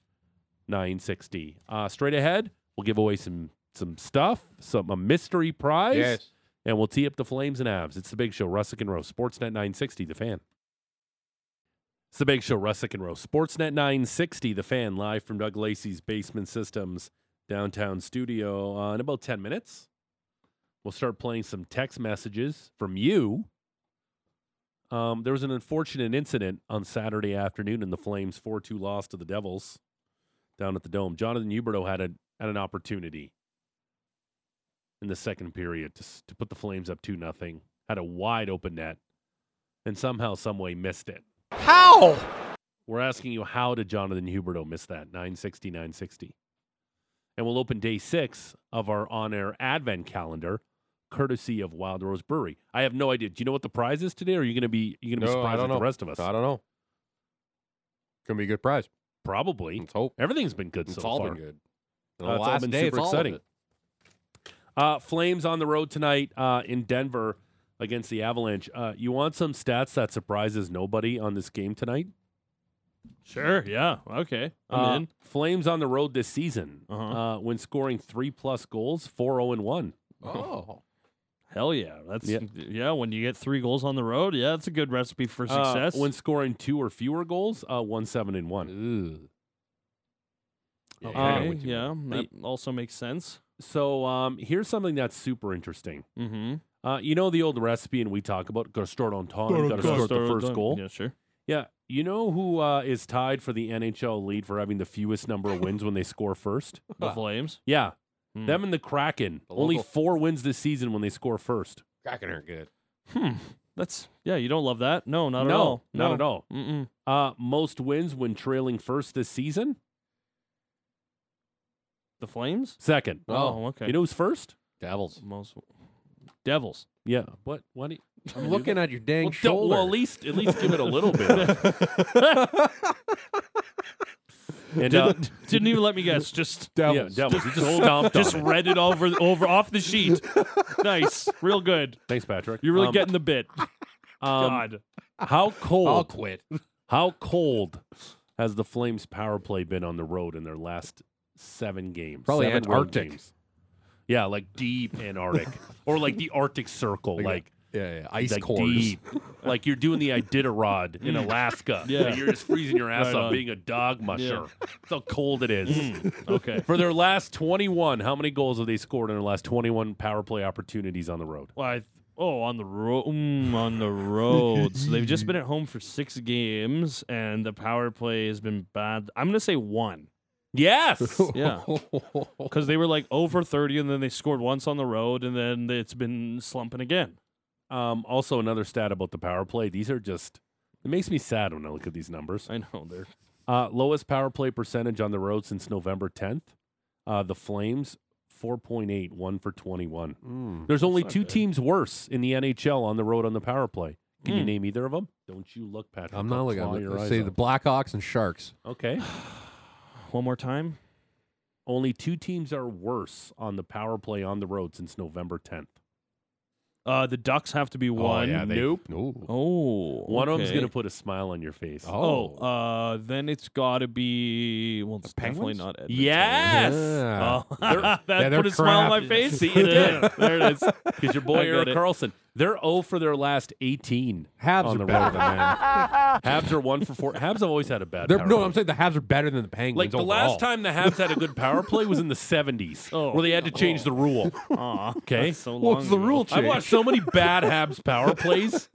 [SPEAKER 2] 960. Uh, straight ahead, we'll give away some some stuff, some a mystery prize,
[SPEAKER 4] Yes.
[SPEAKER 2] and we'll tee up the Flames and Avs. It's the Big Show, Russick and Rose, Sportsnet 960, The Fan. It's the Big Show, Russick and Rose, Sportsnet 960, The Fan, live from Doug Lacey's Basement Systems downtown studio. Uh, in about 10 minutes, we'll start playing some text messages from you. Um, there was an unfortunate incident on Saturday afternoon in the Flames 4 2 loss to the Devils down at the Dome. Jonathan Huberdeau had, a, had an opportunity in the second period to, to put the Flames up 2 nothing. Had a wide open net and somehow, some way missed it.
[SPEAKER 4] How?
[SPEAKER 2] We're asking you how did Jonathan Huberdeau miss that? 960, 960. And we'll open day six of our on air advent calendar, courtesy of Wild Rose Brewery. I have no idea. Do you know what the prize is today? Or are you gonna be you gonna be
[SPEAKER 4] No,
[SPEAKER 2] surprised like the rest of us?
[SPEAKER 4] I don't know. It's Gonna be a good prize.
[SPEAKER 2] Probably.
[SPEAKER 4] Let's hope.
[SPEAKER 2] Everything's been good so far.
[SPEAKER 4] It's
[SPEAKER 2] so
[SPEAKER 4] all
[SPEAKER 2] far.
[SPEAKER 4] been good.
[SPEAKER 2] Uh,
[SPEAKER 4] And the
[SPEAKER 2] it's all
[SPEAKER 4] last
[SPEAKER 2] been
[SPEAKER 4] day,
[SPEAKER 2] super
[SPEAKER 4] it's
[SPEAKER 2] exciting.
[SPEAKER 4] it.
[SPEAKER 2] Uh, Flames on the road tonight uh, in Denver against the Avalanche. Uh, you want some stats that surprises nobody on this game tonight?
[SPEAKER 5] Sure. Yeah. Okay. I'm
[SPEAKER 2] Uh,
[SPEAKER 5] in.
[SPEAKER 2] Flames on the road this season
[SPEAKER 5] Uh-huh.
[SPEAKER 2] uh, when scoring three plus goals, 4 0 and 1.
[SPEAKER 4] Oh.
[SPEAKER 5] Hell yeah. That's
[SPEAKER 2] Yeah.
[SPEAKER 5] yeah. When you get three goals on the road, yeah, that's a good recipe for
[SPEAKER 2] Uh,
[SPEAKER 5] success.
[SPEAKER 2] when scoring two or fewer goals, uh, 1 7 and 1.
[SPEAKER 4] Ugh. Yeah,
[SPEAKER 2] Okay,
[SPEAKER 4] I know
[SPEAKER 5] okay,
[SPEAKER 4] what you
[SPEAKER 5] yeah,
[SPEAKER 4] mean.
[SPEAKER 5] that also makes sense.
[SPEAKER 2] So um, here's something that's super interesting.
[SPEAKER 5] Mm-hmm.
[SPEAKER 2] Uh, you know the old recipe, and we talk about got to start on time, got to start the first goal.
[SPEAKER 5] Yeah, sure.
[SPEAKER 2] Yeah, you know who uh, is tied for the NHL lead for having the fewest number of wins when they score first?
[SPEAKER 5] The Flames.
[SPEAKER 2] Yeah,
[SPEAKER 5] Hmm.
[SPEAKER 2] them and the Kraken.
[SPEAKER 4] The
[SPEAKER 2] Only
[SPEAKER 4] local-
[SPEAKER 2] four wins this season when they score first.
[SPEAKER 4] Kraken aren't good.
[SPEAKER 5] Hmm. That's yeah. You don't love that? No, not
[SPEAKER 2] no,
[SPEAKER 5] at all.
[SPEAKER 2] not
[SPEAKER 5] No.
[SPEAKER 2] at all.
[SPEAKER 5] Mm-mm.
[SPEAKER 2] Uh, most wins when trailing first this season.
[SPEAKER 5] The Flames.
[SPEAKER 2] Second.
[SPEAKER 5] Oh, okay.
[SPEAKER 2] You know who's first?
[SPEAKER 4] Devils.
[SPEAKER 5] Most Devils.
[SPEAKER 2] Yeah. What? What? Do you,
[SPEAKER 4] I'm looking at your dang
[SPEAKER 2] well,
[SPEAKER 4] shoulder.
[SPEAKER 2] well, at least at least give it a little bit. and uh,
[SPEAKER 5] Didn't, didn't even let me guess. Just
[SPEAKER 2] yeah, Devils. You just stomped
[SPEAKER 5] just
[SPEAKER 2] on it.
[SPEAKER 5] read it over over off the sheet. nice, real good.
[SPEAKER 2] Thanks, Patrick.
[SPEAKER 5] You're really
[SPEAKER 2] Um,
[SPEAKER 5] getting the bit.
[SPEAKER 2] um,
[SPEAKER 5] God,
[SPEAKER 2] How cold?
[SPEAKER 4] I'll quit.
[SPEAKER 2] How cold has the Flames power play been on the road in their last seven games?
[SPEAKER 4] Probably
[SPEAKER 2] seven road
[SPEAKER 4] Antarctic.
[SPEAKER 2] games. Yeah, like deep Antarctic, or like the Arctic Circle,
[SPEAKER 4] Like
[SPEAKER 2] like
[SPEAKER 4] Yeah, yeah. Ice
[SPEAKER 2] like
[SPEAKER 4] cores.
[SPEAKER 2] deep, like you're doing the Iditarod in Alaska.
[SPEAKER 5] Yeah.
[SPEAKER 2] Like, you're just freezing your ass
[SPEAKER 5] Right
[SPEAKER 2] off
[SPEAKER 5] on.
[SPEAKER 2] being a dog musher. That's how cold it is.
[SPEAKER 5] okay.
[SPEAKER 2] For their last 21, how many goals have they scored in their last 21 power play opportunities on the road?
[SPEAKER 5] Well, I, oh, on the road, mm, on the road. so they've just been at home for six games, and the power play has been bad. I'm gonna say one.
[SPEAKER 2] Yes.
[SPEAKER 5] Yeah, because they were like over thirty, and then they scored once on the road, and then it's been slumping again.
[SPEAKER 2] Um, also, another stat about the power play. These are just, it makes me sad when I look at these numbers.
[SPEAKER 5] I know they're
[SPEAKER 2] Uh, lowest power play percentage on the road since November 10th. Uh, the Flames, 4.8, one for 21.
[SPEAKER 4] Mm.
[SPEAKER 2] There's only two
[SPEAKER 5] bad.
[SPEAKER 2] teams worse in the NHL on the road on the power play. Can you
[SPEAKER 5] Hmm.
[SPEAKER 2] name either of them? Don't you look, Patrick.
[SPEAKER 4] I'm not looking I'm
[SPEAKER 2] your
[SPEAKER 4] it.
[SPEAKER 2] eyes
[SPEAKER 4] Say
[SPEAKER 2] out.
[SPEAKER 4] the Blackhawks and Sharks.
[SPEAKER 2] Okay.
[SPEAKER 5] one more time.
[SPEAKER 2] Only two teams are worse on the power play on the road since November 10th.
[SPEAKER 5] Uh, the Ducks have to be one.
[SPEAKER 4] yeah, they-
[SPEAKER 2] nope.
[SPEAKER 4] Ooh.
[SPEAKER 5] Oh,
[SPEAKER 2] One of them's
[SPEAKER 5] okay.
[SPEAKER 2] going to put a smile on your face.
[SPEAKER 5] Oh, uh, then it's got to be. Well, it's definitely
[SPEAKER 4] Penguins?
[SPEAKER 5] not Edmonton.
[SPEAKER 2] Yes.
[SPEAKER 4] Yeah.
[SPEAKER 5] Oh, that
[SPEAKER 4] yeah, they're
[SPEAKER 5] put a smile on my face.
[SPEAKER 2] See, it did.
[SPEAKER 5] there it is.
[SPEAKER 2] Because your boy
[SPEAKER 5] got
[SPEAKER 2] Erik
[SPEAKER 5] it.
[SPEAKER 2] Karlsson, they're 0 for their last 18
[SPEAKER 4] Habs
[SPEAKER 2] on
[SPEAKER 4] are
[SPEAKER 2] the
[SPEAKER 4] better
[SPEAKER 2] road.
[SPEAKER 4] than them.
[SPEAKER 2] Habs are 1 for 4. Habs have always had a bad
[SPEAKER 4] They're-
[SPEAKER 2] power
[SPEAKER 4] no,
[SPEAKER 2] play.
[SPEAKER 4] I'm saying the Habs are better than the Penguins.
[SPEAKER 2] Like the
[SPEAKER 4] overall.
[SPEAKER 2] last time the Habs had a good power play was in the 70s,
[SPEAKER 5] Oh.
[SPEAKER 2] where they had to change the rule.
[SPEAKER 5] Aw,
[SPEAKER 2] Okay.
[SPEAKER 5] that's so
[SPEAKER 4] What's
[SPEAKER 5] long
[SPEAKER 4] the
[SPEAKER 5] ago.
[SPEAKER 4] rule
[SPEAKER 2] I've
[SPEAKER 4] change?
[SPEAKER 2] watched so many bad Habs power plays.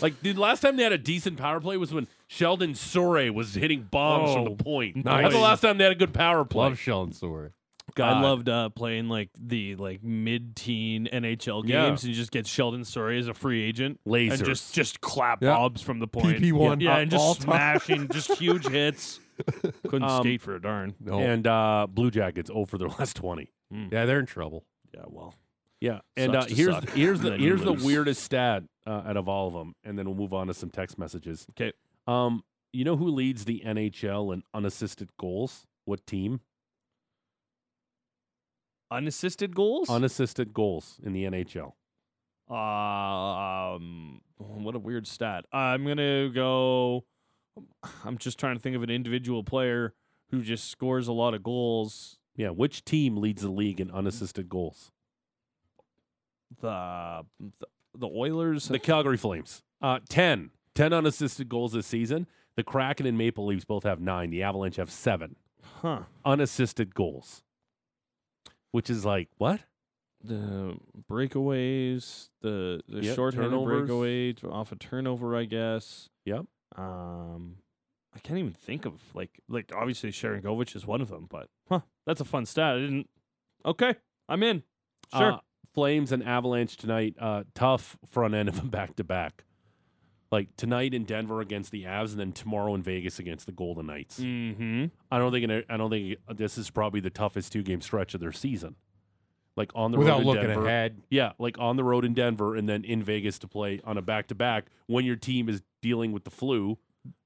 [SPEAKER 2] Like the last time they had a decent power play was when Sheldon Souray was hitting bombs from
[SPEAKER 5] Oh,
[SPEAKER 2] the point.
[SPEAKER 4] nice.
[SPEAKER 2] That's the last time they had a good power play.
[SPEAKER 4] Love Sheldon Souray.
[SPEAKER 2] God.
[SPEAKER 5] I loved uh, playing like the like mid-teen NHL
[SPEAKER 2] Yeah.
[SPEAKER 5] games, and you just get Sheldon Souray as a free agent,
[SPEAKER 2] Lasers.
[SPEAKER 5] and just just clap
[SPEAKER 4] Yeah.
[SPEAKER 5] bobs from the point.
[SPEAKER 4] PP1
[SPEAKER 5] yeah, and just smashing, just huge hits. Couldn't
[SPEAKER 2] Um,
[SPEAKER 5] skate for a darn.
[SPEAKER 4] No.
[SPEAKER 2] And uh, Blue Jackets 0 for their last 20.
[SPEAKER 4] yeah, they're in trouble.
[SPEAKER 5] Yeah, well,
[SPEAKER 2] Yeah, and uh, here's
[SPEAKER 5] suck.
[SPEAKER 2] here's the
[SPEAKER 5] And
[SPEAKER 2] here's the weirdest stat uh, out of all of them, and then we'll move on to some text messages.
[SPEAKER 5] Okay.
[SPEAKER 2] Um, you know who leads the NHL in unassisted goals? What team?
[SPEAKER 5] Unassisted goals.
[SPEAKER 2] Unassisted goals in the NHL.
[SPEAKER 5] um, what a weird stat. I'm gonna go. I'm just trying to think of an individual player who just scores a lot of goals.
[SPEAKER 2] Yeah, which team leads the league in unassisted goals?
[SPEAKER 5] The the, the Oilers.
[SPEAKER 2] The Calgary Flames. Uh, 10. 10 unassisted goals this season. The Kraken and Maple Leafs both have nine. The Avalanche have seven
[SPEAKER 5] huh.
[SPEAKER 2] unassisted goals, which is like what?
[SPEAKER 5] the breakaways, the the
[SPEAKER 2] Yep,
[SPEAKER 5] short-handed
[SPEAKER 2] turnovers.
[SPEAKER 5] breakaway off a turnover, I guess.
[SPEAKER 2] Yep.
[SPEAKER 5] Um, I can't even think of like like obviously Sharangovich is one of them, but huh, that's a fun stat. I didn't. Okay, I'm in. Sure.
[SPEAKER 2] Uh, Flames and Avalanche tonight. Uh, tough front end of a back to back. Like tonight in Denver against the Avs, and then tomorrow in Vegas against the Golden Knights.
[SPEAKER 5] mm-hmm.
[SPEAKER 2] I don't think. I don't think this is probably the toughest two game stretch of their season. Like on the
[SPEAKER 4] Without
[SPEAKER 2] road in
[SPEAKER 4] looking
[SPEAKER 2] Denver.
[SPEAKER 4] ahead.
[SPEAKER 2] Yeah, like on the road in Denver, and then in Vegas to play on a back to back when your team is dealing with the flu.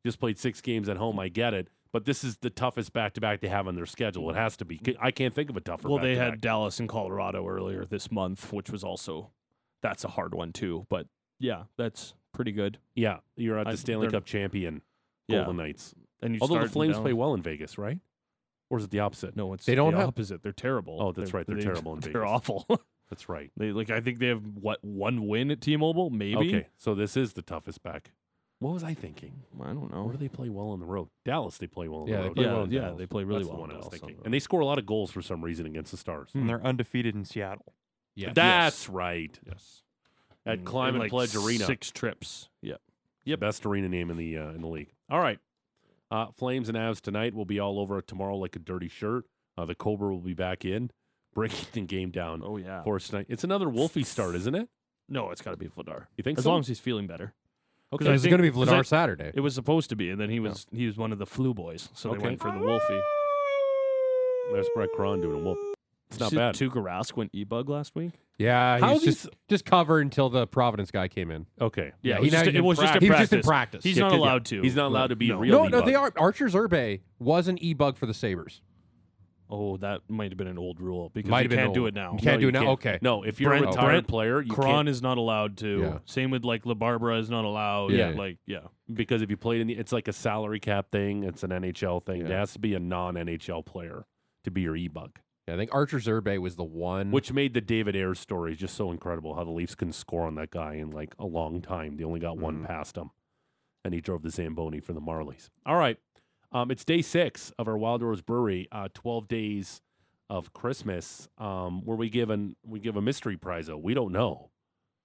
[SPEAKER 2] Just played six games at home. I get it. But this is the toughest back to back they have on their schedule. It has to be. I can't think of a tougher.
[SPEAKER 5] Well, they
[SPEAKER 2] back-to-back.
[SPEAKER 5] had Dallas and Colorado earlier this month, which was also that's a hard one too. But yeah, that's pretty good.
[SPEAKER 2] Yeah, you're at
[SPEAKER 5] I-
[SPEAKER 2] the Stanley
[SPEAKER 5] they're-
[SPEAKER 2] Cup champion,
[SPEAKER 5] Yeah.
[SPEAKER 2] Golden Knights.
[SPEAKER 5] And you
[SPEAKER 2] Although the
[SPEAKER 5] start in
[SPEAKER 2] Flames
[SPEAKER 5] Dallas-
[SPEAKER 2] play well in Vegas, right? Or is it the opposite?
[SPEAKER 5] No, it's
[SPEAKER 4] They don't
[SPEAKER 5] the
[SPEAKER 4] have-
[SPEAKER 5] opposite. They're terrible.
[SPEAKER 2] Oh, that's right. They're
[SPEAKER 5] they-
[SPEAKER 2] terrible in Vegas.
[SPEAKER 5] They're
[SPEAKER 2] Vegas.
[SPEAKER 5] awful.
[SPEAKER 2] That's right.
[SPEAKER 5] they like I think they have what one win at T-Mobile, maybe.
[SPEAKER 2] Okay, so this is the toughest back. What was I thinking?
[SPEAKER 5] I don't know.
[SPEAKER 2] Where do they play well on the road? Dallas, they play well on
[SPEAKER 4] Yeah,
[SPEAKER 2] the
[SPEAKER 4] they
[SPEAKER 2] road.
[SPEAKER 4] play
[SPEAKER 5] yeah,
[SPEAKER 4] well in
[SPEAKER 5] yeah,
[SPEAKER 4] Dallas.
[SPEAKER 5] they play really
[SPEAKER 2] That's
[SPEAKER 5] well.
[SPEAKER 2] the
[SPEAKER 5] in
[SPEAKER 2] one I was
[SPEAKER 5] Dallas on
[SPEAKER 2] thinking.
[SPEAKER 5] the
[SPEAKER 2] And they score a lot of goals for some reason against the Stars.
[SPEAKER 5] Hmm.
[SPEAKER 6] And they're undefeated in Seattle.
[SPEAKER 4] Yeah.
[SPEAKER 2] That's right.
[SPEAKER 5] Yes.
[SPEAKER 2] At
[SPEAKER 5] In- in,
[SPEAKER 2] Climate
[SPEAKER 5] like
[SPEAKER 2] Pledge Arena.
[SPEAKER 5] Six trips. Yeah.
[SPEAKER 2] Yep. Best arena name in the uh, in the league. All right. Uh, Flames and Avs tonight will be all over it tomorrow like a dirty shirt. Uh, the Cobra will be back in, breaking the game down
[SPEAKER 5] Oh yeah.
[SPEAKER 2] for us tonight. It's another Wolfie start, isn't it?
[SPEAKER 5] No, it's got to be Vladar.
[SPEAKER 2] You think
[SPEAKER 5] As
[SPEAKER 2] so?
[SPEAKER 5] long as he's feeling better.
[SPEAKER 2] okay.
[SPEAKER 5] I
[SPEAKER 4] It's going to be Vladar
[SPEAKER 5] I-
[SPEAKER 4] Saturday.
[SPEAKER 5] It was supposed to be, and then he was he was one of the flu boys, so
[SPEAKER 2] Okay.
[SPEAKER 5] they went for the Wolfie.
[SPEAKER 2] There's Brett Krahn doing a whoop. It's not
[SPEAKER 5] Did
[SPEAKER 2] bad.
[SPEAKER 5] Tuukka Rask went e-bug last week.
[SPEAKER 4] Yeah,
[SPEAKER 2] How
[SPEAKER 4] he's
[SPEAKER 2] these-
[SPEAKER 4] just just covered until the Providence guy came in.
[SPEAKER 2] Okay.
[SPEAKER 5] Yeah,
[SPEAKER 4] Yeah,
[SPEAKER 5] it
[SPEAKER 4] he
[SPEAKER 5] was, just,
[SPEAKER 4] not-
[SPEAKER 5] it was just a
[SPEAKER 4] he was
[SPEAKER 5] practice.
[SPEAKER 4] just in practice.
[SPEAKER 5] He's
[SPEAKER 2] Yeah,
[SPEAKER 5] not
[SPEAKER 2] 'cause, yeah,
[SPEAKER 5] allowed to.
[SPEAKER 2] He's not allowed to be
[SPEAKER 5] No.
[SPEAKER 2] a real
[SPEAKER 4] No, no,
[SPEAKER 2] e-bug.
[SPEAKER 4] they are. Archer Zerbe was an e-bug for the Sabres.
[SPEAKER 5] Oh, that might have been an old rule because
[SPEAKER 4] Might
[SPEAKER 5] you
[SPEAKER 4] have been
[SPEAKER 5] can't do
[SPEAKER 4] old.
[SPEAKER 5] it now.
[SPEAKER 4] You can't
[SPEAKER 2] No,
[SPEAKER 4] do it now.
[SPEAKER 2] can't.
[SPEAKER 4] Okay.
[SPEAKER 2] No, if you're
[SPEAKER 5] Brent-
[SPEAKER 2] a retired
[SPEAKER 5] Brent
[SPEAKER 2] player, you
[SPEAKER 5] Krahn
[SPEAKER 2] can't
[SPEAKER 5] is not allowed to.
[SPEAKER 4] Yeah.
[SPEAKER 5] Same with like LaBarbera is not allowed.
[SPEAKER 4] Yeah.
[SPEAKER 5] Like yeah.
[SPEAKER 2] because if you played in the, it's like a salary cap thing. It's an NHL thing.
[SPEAKER 4] Yeah.
[SPEAKER 2] There has to be a non-NHL player to be your e-bug,
[SPEAKER 4] Yeah, I think Archer Zerbe was the one.
[SPEAKER 2] which made the David Ayres story just so incredible. How the Leafs can score on that guy in like a long time. They only got one
[SPEAKER 4] Mhm.
[SPEAKER 2] past him, and he drove the Zamboni for the Marlies. All right, um, it's day six of our Wild Rose Brewery. Uh, Twelve days of Christmas, um, where we give an we give a mystery prize out. We don't know.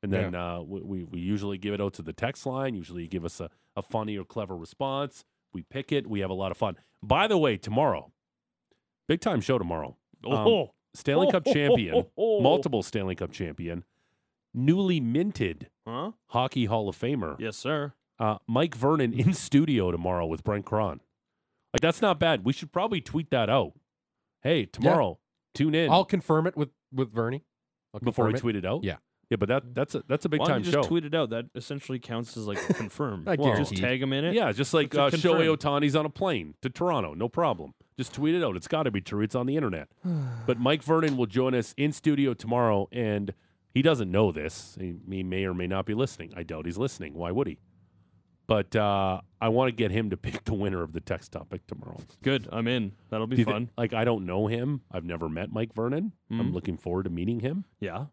[SPEAKER 2] And then uh, we, we we usually give it out to the text line. Usually, you give us a, a funny or clever response. We pick it. We have a lot of fun. By the way, tomorrow, big time show tomorrow. Um,
[SPEAKER 5] Oh,
[SPEAKER 2] Stanley Cup champion, multiple Stanley Cup champion, newly minted
[SPEAKER 5] huh?
[SPEAKER 2] Hockey Hall of Famer,
[SPEAKER 5] Yes, sir.
[SPEAKER 2] uh, Mike Vernon in studio tomorrow with Brent Krahn. Like that's not bad. We should probably tweet that out. Hey, tomorrow, tune in
[SPEAKER 4] I'll confirm it with with Vernie I'll
[SPEAKER 2] before we
[SPEAKER 4] it.
[SPEAKER 2] tweet it out.
[SPEAKER 4] Yeah.
[SPEAKER 2] Yeah, but that that's a that's a big
[SPEAKER 5] Why
[SPEAKER 2] time
[SPEAKER 5] don't you just
[SPEAKER 2] show.
[SPEAKER 5] tweet it out? That essentially counts as like confirmed.
[SPEAKER 4] I
[SPEAKER 5] Well, just
[SPEAKER 4] guarantee.
[SPEAKER 5] tag him in it.
[SPEAKER 2] Yeah, just like
[SPEAKER 5] It's a
[SPEAKER 2] uh, Shohei. Otani's on a plane to Toronto. No problem. Just tweet it out. It's got to be true. It's on the internet. but Mike Vernon will join us in studio tomorrow, and he doesn't know this. He, he may or may not be listening. I doubt he's listening. Why would he? But uh, I want to get him to pick the winner of the text topic tomorrow.
[SPEAKER 5] Good. I'm in. That'll be
[SPEAKER 2] Do you thi-
[SPEAKER 5] fun.
[SPEAKER 2] like I don't know him. I've never met Mike Vernon. I'm
[SPEAKER 5] Mhm.
[SPEAKER 2] looking forward to meeting him.
[SPEAKER 5] yeah.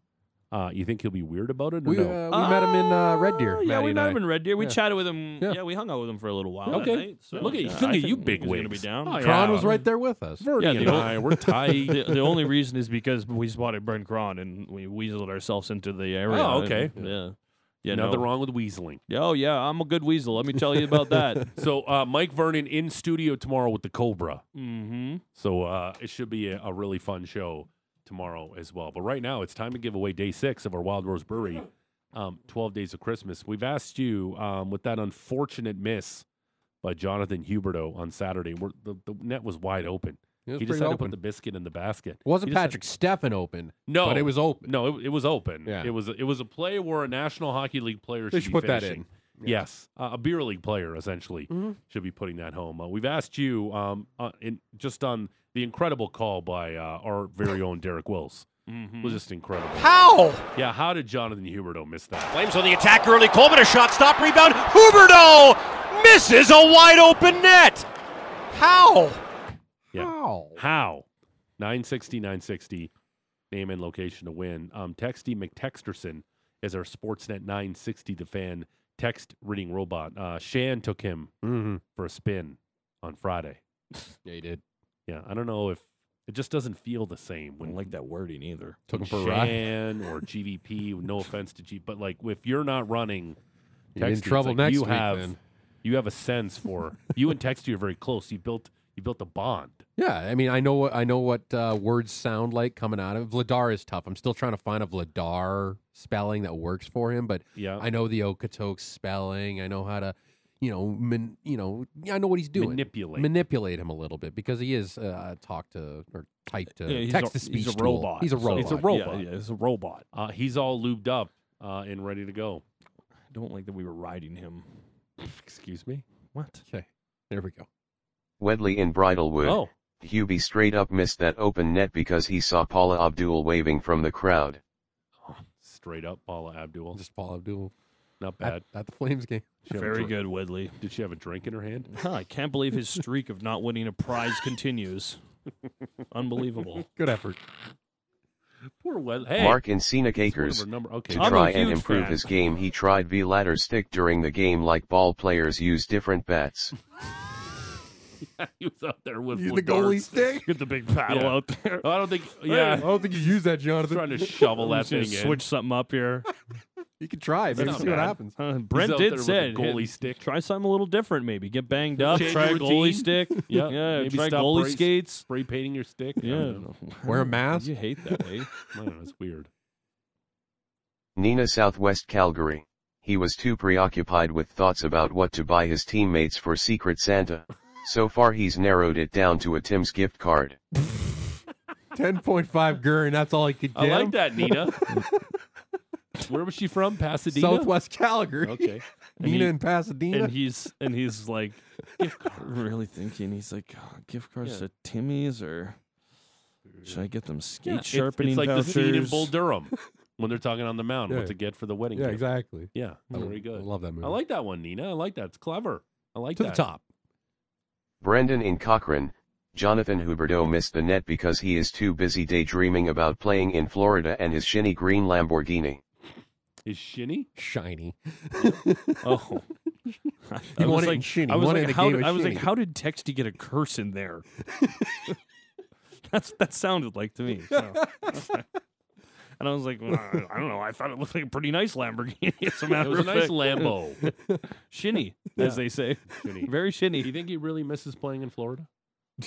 [SPEAKER 2] Uh, you think he'll be weird about it? Or
[SPEAKER 4] We,
[SPEAKER 2] no?
[SPEAKER 4] uh, we met him in uh, Red Deer.
[SPEAKER 5] Oh, Yeah,
[SPEAKER 4] Matty
[SPEAKER 5] we met him in Red Deer. We
[SPEAKER 4] Yeah.
[SPEAKER 5] chatted with him.
[SPEAKER 4] Yeah.
[SPEAKER 5] Yeah. we hung out with him for a little while.
[SPEAKER 2] Okay.
[SPEAKER 5] Night, so,
[SPEAKER 2] Look at-
[SPEAKER 5] yeah,
[SPEAKER 2] look at you big
[SPEAKER 5] he's gonna be down.
[SPEAKER 2] Oh, yeah.
[SPEAKER 4] Krahn was right there with us.
[SPEAKER 2] Vernon
[SPEAKER 5] Yeah,
[SPEAKER 2] and
[SPEAKER 5] the ol-
[SPEAKER 2] I, we're tight.
[SPEAKER 5] the, the only reason is because we spotted Brent Krahn and we weaseled ourselves into the area.
[SPEAKER 2] Oh,
[SPEAKER 5] and-
[SPEAKER 2] okay.
[SPEAKER 5] yeah. Yeah.
[SPEAKER 2] Nothing
[SPEAKER 5] no.
[SPEAKER 2] wrong with weaseling.
[SPEAKER 5] Oh yeah, I'm a good weasel. Let me tell you about that.
[SPEAKER 2] So uh, Mike Vernon in studio tomorrow with the Cobra.
[SPEAKER 5] mm-hmm.
[SPEAKER 2] So uh, it should be a, a really fun show tomorrow as well. But right now, it's time to give away day six of our Wild Rose Brewery, um, 12 Days of Christmas. We've asked you um, with that unfortunate miss by Jonathan Huberdeau on Saturday. Where the, the net was wide open.
[SPEAKER 4] Was
[SPEAKER 2] he just had to put the biscuit in the basket.
[SPEAKER 4] Wasn't
[SPEAKER 2] just had-
[SPEAKER 4] Patrick Steffen open?
[SPEAKER 2] No,
[SPEAKER 4] but it was open.
[SPEAKER 2] No, it, it was open.
[SPEAKER 4] Yeah.
[SPEAKER 2] It was it was a play where a National Hockey League player
[SPEAKER 4] They
[SPEAKER 2] should
[SPEAKER 4] put that
[SPEAKER 2] finishing.
[SPEAKER 4] In.
[SPEAKER 2] Yes, uh, a beer league player essentially
[SPEAKER 4] Mhm.
[SPEAKER 2] should be putting that home. Uh, we've asked you um, uh, in, just on the incredible call by uh, our very own Derek Wills.
[SPEAKER 5] Mm-hmm.
[SPEAKER 2] It was just incredible.
[SPEAKER 6] How?
[SPEAKER 2] Yeah, how did Jonathan Huberdeau miss that?
[SPEAKER 6] Flames on the attack early. Coleman a shot, stop, rebound. Huberdeau misses a wide open net. How?
[SPEAKER 2] Yeah.
[SPEAKER 4] How?
[SPEAKER 2] How? 960, 960, name and location to win. Um, Texty McTexterson is our Sportsnet 960 the fan text reading robot. Uh, Shan took him
[SPEAKER 4] Mm-hmm.
[SPEAKER 2] for a spin on Friday.
[SPEAKER 4] Yeah, he did.
[SPEAKER 2] Yeah, I don't know if it just doesn't feel the same
[SPEAKER 5] I don't like that wording either.
[SPEAKER 4] Took him for a ride.
[SPEAKER 2] Shan or GVP. No offense to G, but like if you're not running,
[SPEAKER 4] You're in trouble
[SPEAKER 2] like
[SPEAKER 4] next
[SPEAKER 2] you
[SPEAKER 4] week.
[SPEAKER 2] have
[SPEAKER 4] then.
[SPEAKER 2] you have a sense for you and Texty are very close. You built you built a bond.
[SPEAKER 4] Yeah, I mean, I know what I know what uh, words sound like coming out of Vladar is tough. I'm still trying to find a Vladar spelling that works for him, but
[SPEAKER 2] Yeah,
[SPEAKER 4] I know the Okotoks spelling. I know how to, you know, man, you know, I know what he's doing.
[SPEAKER 2] manipulate.
[SPEAKER 4] Manipulate him a little bit because he is uh, talk to or type to
[SPEAKER 5] Yeah, he's
[SPEAKER 4] text
[SPEAKER 5] a,
[SPEAKER 4] to speech.
[SPEAKER 5] He's a
[SPEAKER 4] tool.
[SPEAKER 5] robot.
[SPEAKER 4] He's a
[SPEAKER 5] so-
[SPEAKER 4] robot.
[SPEAKER 2] He's a robot.
[SPEAKER 5] Yeah, yeah, he's a robot.
[SPEAKER 2] uh, he's all lubed up uh, and ready to go.
[SPEAKER 5] I don't like that we were riding him.
[SPEAKER 2] Excuse me.
[SPEAKER 5] What?
[SPEAKER 4] Okay, there we go.
[SPEAKER 7] Wedley in Bridlewood.
[SPEAKER 2] Oh,
[SPEAKER 7] Hubie straight up missed that open net because he saw Paula Abdul waving from the crowd.
[SPEAKER 2] straight up, Paula Abdul.
[SPEAKER 4] Just Paul Abdul
[SPEAKER 2] Not bad.
[SPEAKER 4] at the Flames game.
[SPEAKER 2] She have a
[SPEAKER 5] Very good, Wedley.
[SPEAKER 2] Did she have a drink in her hand?
[SPEAKER 5] Huh, I can't believe his streak of not winning a prize continues. Unbelievable.
[SPEAKER 4] Good effort.
[SPEAKER 2] Poor Wes. Hey,
[SPEAKER 7] Mark in Scenic
[SPEAKER 2] it's one of
[SPEAKER 7] Acres.
[SPEAKER 2] Okay,
[SPEAKER 7] To
[SPEAKER 5] I'm
[SPEAKER 7] try and improve
[SPEAKER 5] fan.
[SPEAKER 7] his game, he tried Vladar stick during the game like ball players use different bats.
[SPEAKER 2] he was out there with
[SPEAKER 4] the goalie
[SPEAKER 2] darts.
[SPEAKER 4] stick.
[SPEAKER 5] Get the big paddle
[SPEAKER 2] Yeah.
[SPEAKER 5] out there.
[SPEAKER 2] I don't think. Yeah, I
[SPEAKER 4] don't think you use that, Jonathan.
[SPEAKER 2] trying to shovel that thing in.
[SPEAKER 5] switch something up here.
[SPEAKER 4] You can try. Maybe
[SPEAKER 2] not
[SPEAKER 4] see what happens.
[SPEAKER 5] Uh, Brent
[SPEAKER 2] out
[SPEAKER 5] did say
[SPEAKER 2] a goalie stick.
[SPEAKER 5] Try something a little different, maybe. Get banged up.
[SPEAKER 2] Change
[SPEAKER 5] try a goalie stick.
[SPEAKER 2] Yeah,
[SPEAKER 5] yeah.
[SPEAKER 2] maybe
[SPEAKER 5] try
[SPEAKER 2] stop
[SPEAKER 5] goalie
[SPEAKER 2] brace-
[SPEAKER 5] skates.
[SPEAKER 2] Spray painting your stick. I
[SPEAKER 5] Yeah.
[SPEAKER 2] don't know.
[SPEAKER 4] Wear a mask.
[SPEAKER 5] You hate that, eh?
[SPEAKER 2] I don't know. It's weird.
[SPEAKER 7] Nina Southwest Calgary. He was too preoccupied with thoughts about what to buy his teammates for Secret Santa. So far he's narrowed it down to a Tim's gift card.
[SPEAKER 4] Ten point five Gurn. That's all he could get.
[SPEAKER 2] I
[SPEAKER 4] give.
[SPEAKER 2] like that, Nina. Where was she from? Pasadena.
[SPEAKER 4] Southwest Calgary.
[SPEAKER 2] Okay.
[SPEAKER 5] And
[SPEAKER 4] Nina
[SPEAKER 5] he-
[SPEAKER 4] in Pasadena.
[SPEAKER 5] and he's and he's like gift card, really thinking he's like "Oh, gift cards
[SPEAKER 2] Yeah.
[SPEAKER 5] to Timmy's or should I get them skate
[SPEAKER 2] Yeah, it's,
[SPEAKER 5] sharpening
[SPEAKER 2] it's like
[SPEAKER 5] vouchers?
[SPEAKER 2] the scene in Bull Durham when they're talking on the mound.
[SPEAKER 4] Yeah.
[SPEAKER 2] What to get for the wedding?
[SPEAKER 4] yeah,
[SPEAKER 2] gift.
[SPEAKER 4] exactly.
[SPEAKER 2] Yeah,
[SPEAKER 4] I-
[SPEAKER 2] very good.
[SPEAKER 4] I love that movie.
[SPEAKER 2] I like that one, Nina. I like that. It's clever. I like
[SPEAKER 4] to
[SPEAKER 2] that.
[SPEAKER 4] the top.
[SPEAKER 7] Brendan in Cochrane, Jonathan Huberdeau missed the net because he is too busy daydreaming about playing in Florida and his shiny green Lamborghini.
[SPEAKER 2] Is Shinny?
[SPEAKER 4] Shiny.
[SPEAKER 5] Oh. I
[SPEAKER 4] He
[SPEAKER 5] was like,
[SPEAKER 4] in shinny.
[SPEAKER 5] I was like, how did,
[SPEAKER 4] of
[SPEAKER 5] I was like, how did Texty get a curse in there? That's that sounded like to me. so. And I was like, well, I I don't know. I thought it looked like a pretty nice Lamborghini. As a matter It
[SPEAKER 2] was a
[SPEAKER 5] of
[SPEAKER 2] nice
[SPEAKER 5] fact.
[SPEAKER 2] Lambo.
[SPEAKER 5] shinny, as they say.
[SPEAKER 2] Shinny.
[SPEAKER 5] Very shinny.
[SPEAKER 2] Do you think he really misses playing in Florida?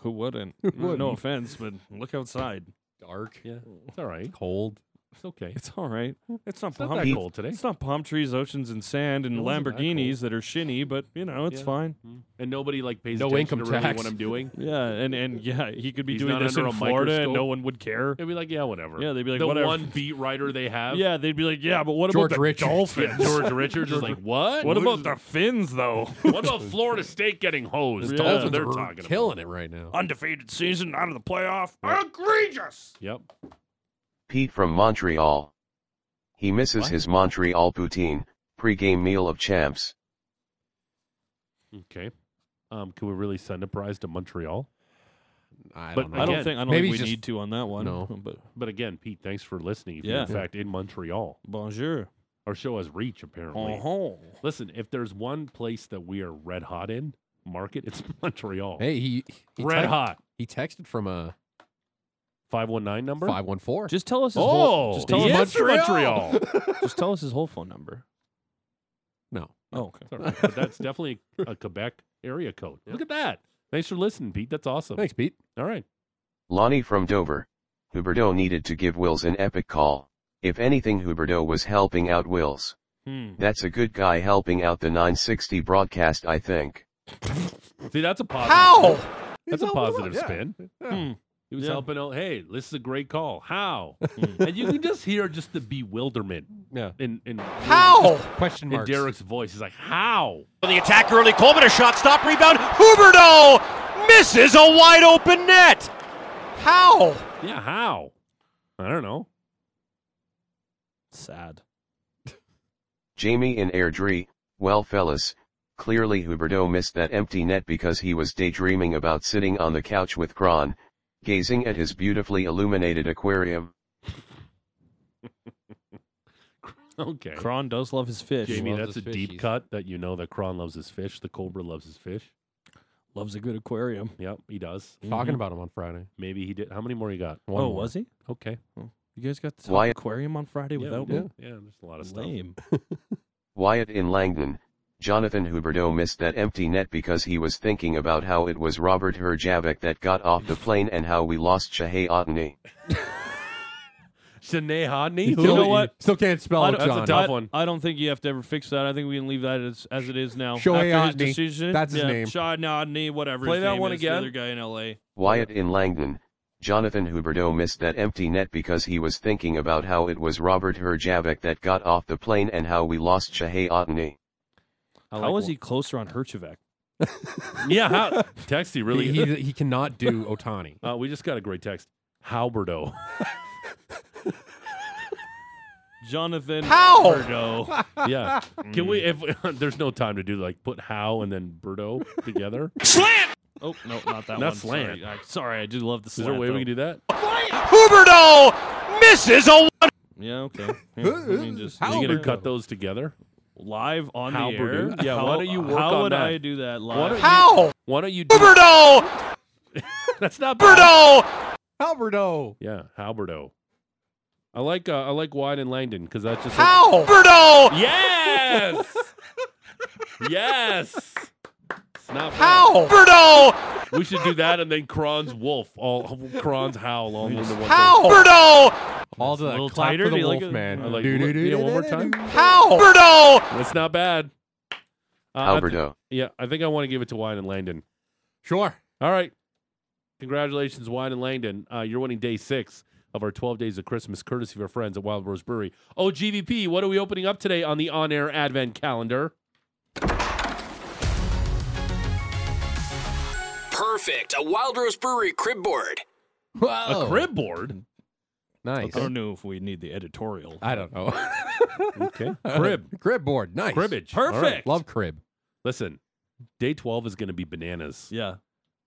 [SPEAKER 5] Who wouldn't?
[SPEAKER 4] wouldn't?
[SPEAKER 5] No offense, but look outside.
[SPEAKER 4] Dark.
[SPEAKER 2] Yeah, it's all right.
[SPEAKER 4] Cold.
[SPEAKER 2] It's okay.
[SPEAKER 5] It's all right. It's not
[SPEAKER 2] It's not
[SPEAKER 5] palm
[SPEAKER 2] that cold today.
[SPEAKER 5] It's not palm trees, oceans, and sand, and
[SPEAKER 2] It wasn't that
[SPEAKER 5] Lamborghinis that, are shinny, but you know it's
[SPEAKER 2] Yeah.
[SPEAKER 5] fine.
[SPEAKER 2] Mm. And nobody like pays
[SPEAKER 4] No
[SPEAKER 2] attention
[SPEAKER 4] income
[SPEAKER 2] to really
[SPEAKER 4] tax.
[SPEAKER 2] what I'm doing.
[SPEAKER 5] Yeah, and and yeah, he could be
[SPEAKER 2] He's
[SPEAKER 5] doing
[SPEAKER 2] not
[SPEAKER 5] this in
[SPEAKER 2] under a
[SPEAKER 5] Florida, and no
[SPEAKER 2] microscope.
[SPEAKER 5] one would care.
[SPEAKER 2] They'd be like, yeah, whatever.
[SPEAKER 5] Yeah, they'd be like,
[SPEAKER 2] the
[SPEAKER 5] whatever.
[SPEAKER 2] one beat writer they have.
[SPEAKER 5] Yeah, they'd be like, yeah, but what
[SPEAKER 4] George
[SPEAKER 5] about the
[SPEAKER 4] Richards.
[SPEAKER 5] Dolphins?
[SPEAKER 2] George Richards is like, what?
[SPEAKER 5] What
[SPEAKER 2] is-
[SPEAKER 5] about the Finns though?
[SPEAKER 2] What about Florida State getting hosed?
[SPEAKER 5] Yeah.
[SPEAKER 2] That's what
[SPEAKER 4] Dolphins
[SPEAKER 2] they're
[SPEAKER 4] are
[SPEAKER 2] talking
[SPEAKER 4] killing it right now.
[SPEAKER 5] Undefeated season, out of the playoff. Egregious.
[SPEAKER 2] Yep.
[SPEAKER 7] Pete from Montreal. He misses
[SPEAKER 2] What?
[SPEAKER 7] his Montreal poutine, pre-game meal of champs.
[SPEAKER 2] Okay. Um, can we really send a prize to Montreal?
[SPEAKER 4] I
[SPEAKER 2] But
[SPEAKER 4] don't know.
[SPEAKER 5] I don't think I don't
[SPEAKER 4] maybe
[SPEAKER 5] think we
[SPEAKER 4] just-
[SPEAKER 5] need to on that one.
[SPEAKER 4] No.
[SPEAKER 5] but
[SPEAKER 2] But again, Pete, thanks for listening. If you're
[SPEAKER 5] Yeah.
[SPEAKER 2] in fact in Montreal,
[SPEAKER 5] bonjour.
[SPEAKER 2] our show has reach apparently.
[SPEAKER 5] Uh-huh.
[SPEAKER 2] Listen, if there's one place that we are red hot in, market, it's Montreal.
[SPEAKER 4] Hey, he, he
[SPEAKER 2] red
[SPEAKER 4] te-
[SPEAKER 2] hot.
[SPEAKER 4] He texted from a
[SPEAKER 2] Five one nine number.
[SPEAKER 4] five one four.
[SPEAKER 5] Just tell us his
[SPEAKER 2] Oh,
[SPEAKER 5] whole. Just tell,
[SPEAKER 2] he
[SPEAKER 5] us,
[SPEAKER 2] is Montreal.
[SPEAKER 5] just tell us his whole phone number.
[SPEAKER 4] No.
[SPEAKER 5] Oh, okay.
[SPEAKER 2] It's all right, but that's definitely a Quebec area code. Look at that. Thanks for listening, Pete. That's awesome.
[SPEAKER 4] Thanks, Pete.
[SPEAKER 2] All right.
[SPEAKER 7] Lonnie from Dover. Huberdeau needed to give Wills an epic call. If anything Huberdeau was helping out Wills.
[SPEAKER 5] Hmm.
[SPEAKER 7] That's a good guy helping out the 960 broadcast I think.
[SPEAKER 2] See, that's a positive.
[SPEAKER 4] How?
[SPEAKER 2] That's a positive spin.
[SPEAKER 5] Hmm.
[SPEAKER 2] He was
[SPEAKER 5] Yeah.
[SPEAKER 2] helping out. Hey, this is a great call. How?
[SPEAKER 5] Hmm.
[SPEAKER 2] and you can just hear just the bewilderment
[SPEAKER 4] Yeah.
[SPEAKER 2] in in
[SPEAKER 4] How? Question
[SPEAKER 2] in. Derek's voice. He's like, "How?"
[SPEAKER 6] The attack early. Coleman a shot. Stop. Rebound. Huberdeau misses a wide open net.
[SPEAKER 4] How?
[SPEAKER 2] Yeah, how? I don't know.
[SPEAKER 5] Sad.
[SPEAKER 7] Jamie in Airdrie. Well fellas, clearly Huberdeau missed that empty net because he was daydreaming about sitting on the couch with Krahn, gazing at his beautifully illuminated aquarium.
[SPEAKER 2] Okay.
[SPEAKER 5] Krahn does love his fish.
[SPEAKER 2] Jamie,
[SPEAKER 4] loves
[SPEAKER 2] that's a
[SPEAKER 4] his
[SPEAKER 2] deep
[SPEAKER 4] fishies.
[SPEAKER 2] cut that you know that Krahn loves his fish. The Cobra loves his fish.
[SPEAKER 5] Loves a good aquarium.
[SPEAKER 2] Yep, he does. Mm-hmm.
[SPEAKER 4] Talking about him on Friday.
[SPEAKER 2] Maybe he did. How many more you got?
[SPEAKER 4] Oh, One
[SPEAKER 5] oh,
[SPEAKER 4] more.
[SPEAKER 5] was he?
[SPEAKER 2] Okay.
[SPEAKER 5] You guys got the
[SPEAKER 7] Why-
[SPEAKER 5] aquarium on Friday
[SPEAKER 2] Yeah,
[SPEAKER 5] without me?
[SPEAKER 2] Yeah, there's a lot of stuff.
[SPEAKER 5] Lame.
[SPEAKER 7] Wyatt in Langdon. Jonathan Huberdeau missed that empty net because he was thinking about how it was Robert Herjavec that got off the plane and how we lost Shahei Otney.
[SPEAKER 2] Shanae Hodney?
[SPEAKER 5] You know what?
[SPEAKER 4] Still can't spell it,
[SPEAKER 5] don't,
[SPEAKER 2] That's a tough
[SPEAKER 5] I,
[SPEAKER 2] one.
[SPEAKER 5] I don't think you have to ever fix that. I think we can leave that as, as it is now.
[SPEAKER 4] Shohei
[SPEAKER 5] After
[SPEAKER 4] Otney.
[SPEAKER 5] decision,
[SPEAKER 4] That's his
[SPEAKER 5] yeah,
[SPEAKER 4] name.
[SPEAKER 5] Shad Nodney, whatever.
[SPEAKER 2] Play
[SPEAKER 5] his
[SPEAKER 2] that
[SPEAKER 5] name
[SPEAKER 2] one
[SPEAKER 5] is,
[SPEAKER 2] again.
[SPEAKER 5] The other guy in L.A.
[SPEAKER 7] Wyatt in Langdon. Jonathan Huberdeau missed that empty net because he was thinking about how it was Robert Herjavec that got off the plane and how we lost Shahei Otney.
[SPEAKER 2] I
[SPEAKER 5] How
[SPEAKER 2] like
[SPEAKER 5] is he closer on Herchevek?
[SPEAKER 2] Yeah, how? Texty really.
[SPEAKER 4] He, he, he cannot do Otani.
[SPEAKER 2] uh, we just got a great text. Halberto.
[SPEAKER 5] Jonathan
[SPEAKER 4] How?
[SPEAKER 5] Berdo.
[SPEAKER 2] yeah. Can we? If there's no time to do like put how and then Berto together. Is
[SPEAKER 5] Oh no, not that one.
[SPEAKER 2] Not
[SPEAKER 5] one.
[SPEAKER 2] slant.
[SPEAKER 5] Sorry. I, sorry, I do love the slant.
[SPEAKER 2] Is there a way
[SPEAKER 5] though.
[SPEAKER 2] we can do that?
[SPEAKER 6] Huberdeau misses a
[SPEAKER 5] Yeah, okay. Yeah, I mean, just
[SPEAKER 2] Are you gonna cut those together?
[SPEAKER 5] Live on
[SPEAKER 2] How
[SPEAKER 5] the air.
[SPEAKER 2] Purdue? Yeah,
[SPEAKER 5] how,
[SPEAKER 2] why don't you work
[SPEAKER 5] How
[SPEAKER 2] on
[SPEAKER 5] would
[SPEAKER 2] that?
[SPEAKER 5] I do that
[SPEAKER 2] Why
[SPEAKER 5] live?
[SPEAKER 2] don't
[SPEAKER 4] How?
[SPEAKER 2] Why don't you do?
[SPEAKER 6] Huberto
[SPEAKER 2] That's not bad.
[SPEAKER 6] Huberto
[SPEAKER 4] Alberto.
[SPEAKER 2] Yeah, Halberto. I like uh, I like Wide and Langdon because that's just
[SPEAKER 4] How?
[SPEAKER 6] Huberto
[SPEAKER 2] yes, yes. It's not bad.
[SPEAKER 4] How?
[SPEAKER 6] Huberto
[SPEAKER 2] We should do that and then Krahn's wolf, all Krahn's howl all into one.
[SPEAKER 4] How?
[SPEAKER 6] Huberto
[SPEAKER 4] All to
[SPEAKER 5] a
[SPEAKER 4] the
[SPEAKER 5] little
[SPEAKER 4] clap
[SPEAKER 5] tighter?
[SPEAKER 4] for the
[SPEAKER 5] Do you like
[SPEAKER 4] wolf
[SPEAKER 5] it?
[SPEAKER 4] man.
[SPEAKER 2] I like-
[SPEAKER 4] Do-do-do-do-do-do-do.
[SPEAKER 2] yeah, one more time.
[SPEAKER 4] How?
[SPEAKER 6] Huberto
[SPEAKER 2] That's not bad. Uh, I th-
[SPEAKER 7] Alberto.
[SPEAKER 2] yeah, I think I want to give it to Wide and Langdon.
[SPEAKER 4] Sure.
[SPEAKER 2] All right. Congratulations, Wine and Langdon. Uh, you're winning day six of our 12 days of Christmas, courtesy of our friends at Wild Rose Brewery. Oh, GVP, what are we opening up today on the on air advent calendar?
[SPEAKER 8] Perfect. A Wild Rose Brewery crib board.
[SPEAKER 4] Whoa.
[SPEAKER 2] A crib board.
[SPEAKER 4] Nice.
[SPEAKER 5] I don't know if we need the editorial.
[SPEAKER 4] I don't know.
[SPEAKER 2] Okay. Crib.
[SPEAKER 4] crib board. Nice.
[SPEAKER 2] Cribbage.
[SPEAKER 5] Perfect.
[SPEAKER 2] Right.
[SPEAKER 4] Love crib.
[SPEAKER 2] Listen, day 12 is going to be bananas.
[SPEAKER 5] Yeah.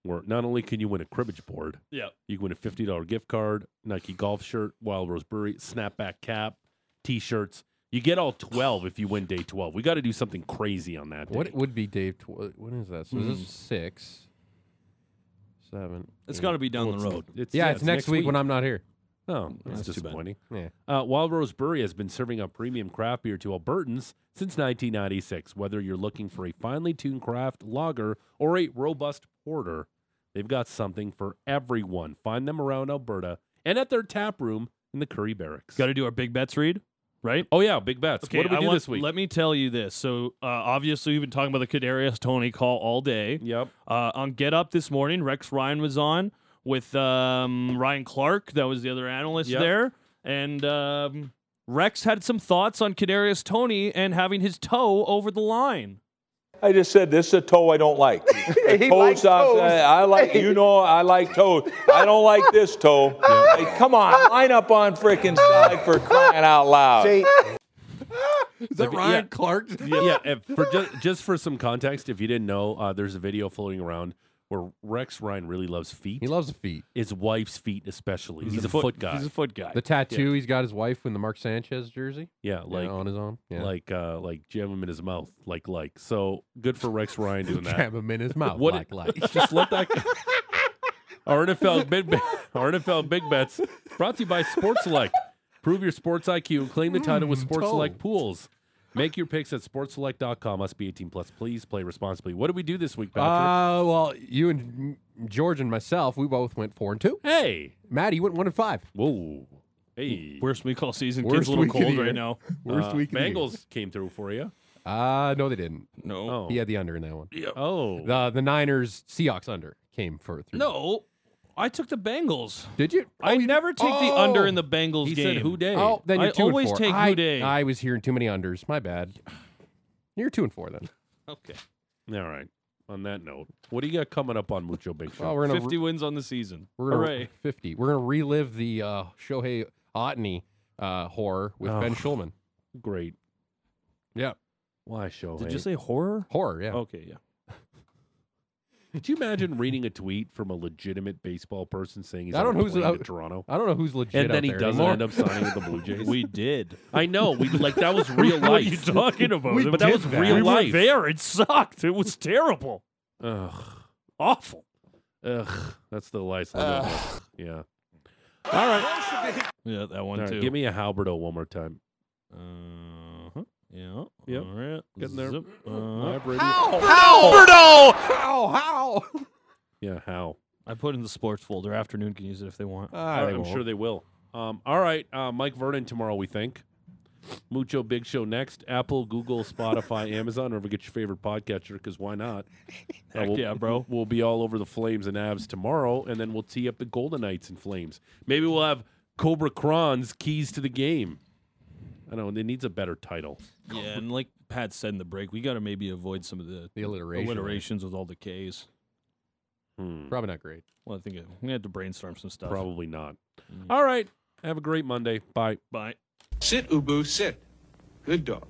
[SPEAKER 2] Where not only can you win a cribbage board,
[SPEAKER 5] Yeah.
[SPEAKER 2] you can win a $50 gift card, Nike golf shirt, Wild Rose Brewery, snapback cap, t shirts. You get all 12 if you win day 12. We got to do something crazy on that day.
[SPEAKER 4] What would be Dave? Tw- what is that? So this is hmm. six, seven.
[SPEAKER 5] It's got to be down
[SPEAKER 2] Well,
[SPEAKER 5] the road.
[SPEAKER 2] It's,
[SPEAKER 4] Yeah, it's, next, week, when I'm not here.
[SPEAKER 2] Oh, that's,
[SPEAKER 5] That's
[SPEAKER 2] disappointing.
[SPEAKER 4] Yeah.
[SPEAKER 2] Uh, Wild Rose Brewery has been serving up premium craft beer to Albertans since 1996. Whether you're looking for a finely tuned craft lager or a robust porter, they've got something for everyone. Find them around Alberta and at their tap room in the Currie Barracks.
[SPEAKER 5] Got to do our big bets read, right?
[SPEAKER 2] oh yeah, big bets. what do we
[SPEAKER 5] I
[SPEAKER 2] do
[SPEAKER 5] want-
[SPEAKER 2] this week?
[SPEAKER 5] Let me tell you this. So uh, obviously we've been talking about the Kadarius Toney call all day.
[SPEAKER 2] yep.
[SPEAKER 5] Uh, on Get Up this morning, Rex Ryan was on with um, Ryan Clark. That was the other analyst
[SPEAKER 2] Yep.
[SPEAKER 5] there, and um, Rex had some thoughts on Kadarius Toney and having his toe over the line.
[SPEAKER 9] I just said this is a toe I don't like. The
[SPEAKER 10] He
[SPEAKER 9] toes
[SPEAKER 10] likes
[SPEAKER 9] I-
[SPEAKER 10] toes.
[SPEAKER 9] I like you know I like toes. I don't like this toe. Hey, come on, line up on freaking side for crying out loud.
[SPEAKER 10] See,
[SPEAKER 4] Is that
[SPEAKER 2] If-
[SPEAKER 4] Ryan
[SPEAKER 2] yeah.
[SPEAKER 4] Clark?
[SPEAKER 2] yeah, if, for just, just for some context, if you didn't know, uh, there's a video floating around where Rex Ryan really loves feet.
[SPEAKER 4] He loves the feet.
[SPEAKER 2] his wife's feet, especially. He's, a foot, guy.
[SPEAKER 5] He's a foot guy.
[SPEAKER 4] The tattoo he's got his wife in the Mark Sanchez jersey.
[SPEAKER 2] yeah,
[SPEAKER 4] Like
[SPEAKER 2] like
[SPEAKER 4] on his own. Yeah.
[SPEAKER 2] like uh like jam him in his mouth like like so good for rex ryan doing that
[SPEAKER 4] jam him in his mouth.
[SPEAKER 2] What
[SPEAKER 4] like,
[SPEAKER 2] it-
[SPEAKER 4] like.
[SPEAKER 2] just let that go. our nfl big bet our nfl big bets brought to you by sports select prove your sports iq and claim the title with
[SPEAKER 4] Mm,
[SPEAKER 2] sports
[SPEAKER 4] toe.
[SPEAKER 2] select pools make your picks at sportselect.com must be 18 plus please play responsibly what did we do this week patrick
[SPEAKER 4] Uh, well, you and George and myself, we both went four and two.
[SPEAKER 2] hey
[SPEAKER 4] Matty, you went one and five.
[SPEAKER 2] whoa hey
[SPEAKER 5] Worst week all season.
[SPEAKER 4] Worst
[SPEAKER 5] Kids a little
[SPEAKER 4] week of the
[SPEAKER 5] cold right now.
[SPEAKER 4] Worst
[SPEAKER 2] Uh,
[SPEAKER 4] week. of the year.
[SPEAKER 2] bengals came through for you
[SPEAKER 4] Uh, no, they didn't.
[SPEAKER 5] No.
[SPEAKER 2] oh
[SPEAKER 4] He had the under in that one.
[SPEAKER 2] oh
[SPEAKER 4] The the Niners Seahawks under came for three.
[SPEAKER 5] No. I took the Bengals.
[SPEAKER 4] did you?
[SPEAKER 5] I
[SPEAKER 4] Oh, you-
[SPEAKER 5] never take the
[SPEAKER 4] Oh!
[SPEAKER 5] under in the Bengals
[SPEAKER 2] he
[SPEAKER 5] game.
[SPEAKER 2] said who day
[SPEAKER 4] Oh, then you're
[SPEAKER 5] I
[SPEAKER 4] two and
[SPEAKER 5] always
[SPEAKER 4] four.
[SPEAKER 5] take
[SPEAKER 4] I,
[SPEAKER 5] Houday.
[SPEAKER 4] I was hearing too many unders. My bad. You're two and four then.
[SPEAKER 5] Okay.
[SPEAKER 2] all right on that note what do you got coming up on mucho big show
[SPEAKER 4] Well, we're gonna
[SPEAKER 5] 50 wins on the season.
[SPEAKER 4] we're gonna
[SPEAKER 5] Hooray.
[SPEAKER 4] fifty. We're gonna relive the uh, Shohei Otney uh, horror with Ben
[SPEAKER 2] Oh.
[SPEAKER 4] Schulman.
[SPEAKER 2] great
[SPEAKER 4] Yeah,
[SPEAKER 2] why show
[SPEAKER 5] Did you say horror?
[SPEAKER 4] horror. Yeah.
[SPEAKER 5] Okay, yeah.
[SPEAKER 2] Could you imagine reading a tweet from a legitimate baseball person saying he's
[SPEAKER 4] I don't know who's-
[SPEAKER 2] plane
[SPEAKER 4] uh,
[SPEAKER 2] to Toronto?
[SPEAKER 4] I don't know who's legit.
[SPEAKER 2] And then
[SPEAKER 4] out
[SPEAKER 2] he
[SPEAKER 4] there
[SPEAKER 2] doesn't
[SPEAKER 4] anymore.
[SPEAKER 2] end up signing with the Blue Jays.
[SPEAKER 5] We did.
[SPEAKER 2] I know. We like that was real life.
[SPEAKER 5] What are you talking about?
[SPEAKER 2] We but that was
[SPEAKER 5] did
[SPEAKER 2] real
[SPEAKER 5] we
[SPEAKER 2] life.
[SPEAKER 5] were there. It sucked. It was terrible.
[SPEAKER 2] Ugh,
[SPEAKER 5] Awful.
[SPEAKER 2] ugh. That's the last limit. Yeah.
[SPEAKER 5] All right. Yeah, that one
[SPEAKER 2] right,
[SPEAKER 5] too.
[SPEAKER 2] give me a Halberto one more time.
[SPEAKER 5] Uh-huh. Yeah.
[SPEAKER 2] Yep.
[SPEAKER 5] All right.
[SPEAKER 2] Getting there.
[SPEAKER 5] Zip. Uh,
[SPEAKER 2] Live radio.
[SPEAKER 6] Alberto!
[SPEAKER 4] How? How?
[SPEAKER 2] Yeah. How?
[SPEAKER 5] I put in the sports folder. Afternoon can use it if they want.
[SPEAKER 4] They
[SPEAKER 2] I'm
[SPEAKER 4] won't.
[SPEAKER 2] sure they will. Um, all right. Uh, Mike Vernon tomorrow. We think. Mucho Big Show next. Apple, Google, Spotify, Amazon, or get your favorite podcatcher because why not? Uh,
[SPEAKER 5] Heck
[SPEAKER 2] we'll,
[SPEAKER 5] yeah, bro.
[SPEAKER 2] We'll be all over the Flames and Avs tomorrow, and then we'll tee up the Golden Knights and Flames. Maybe we'll have Cobra Krahn's keys to the game. I don't know. It needs a better title.
[SPEAKER 5] Yeah, and like Pat said in the break, we got to maybe avoid some of the
[SPEAKER 4] The alliteration. right?
[SPEAKER 5] alliterations with all the K's.
[SPEAKER 2] Hmm.
[SPEAKER 4] Probably not great.
[SPEAKER 5] Well, I think uh, we had to brainstorm some stuff.
[SPEAKER 2] Probably not.
[SPEAKER 5] Mm.
[SPEAKER 2] All right. Have a great Monday. Bye.
[SPEAKER 5] Bye.
[SPEAKER 11] Sit, Ubu, sit. Good dog.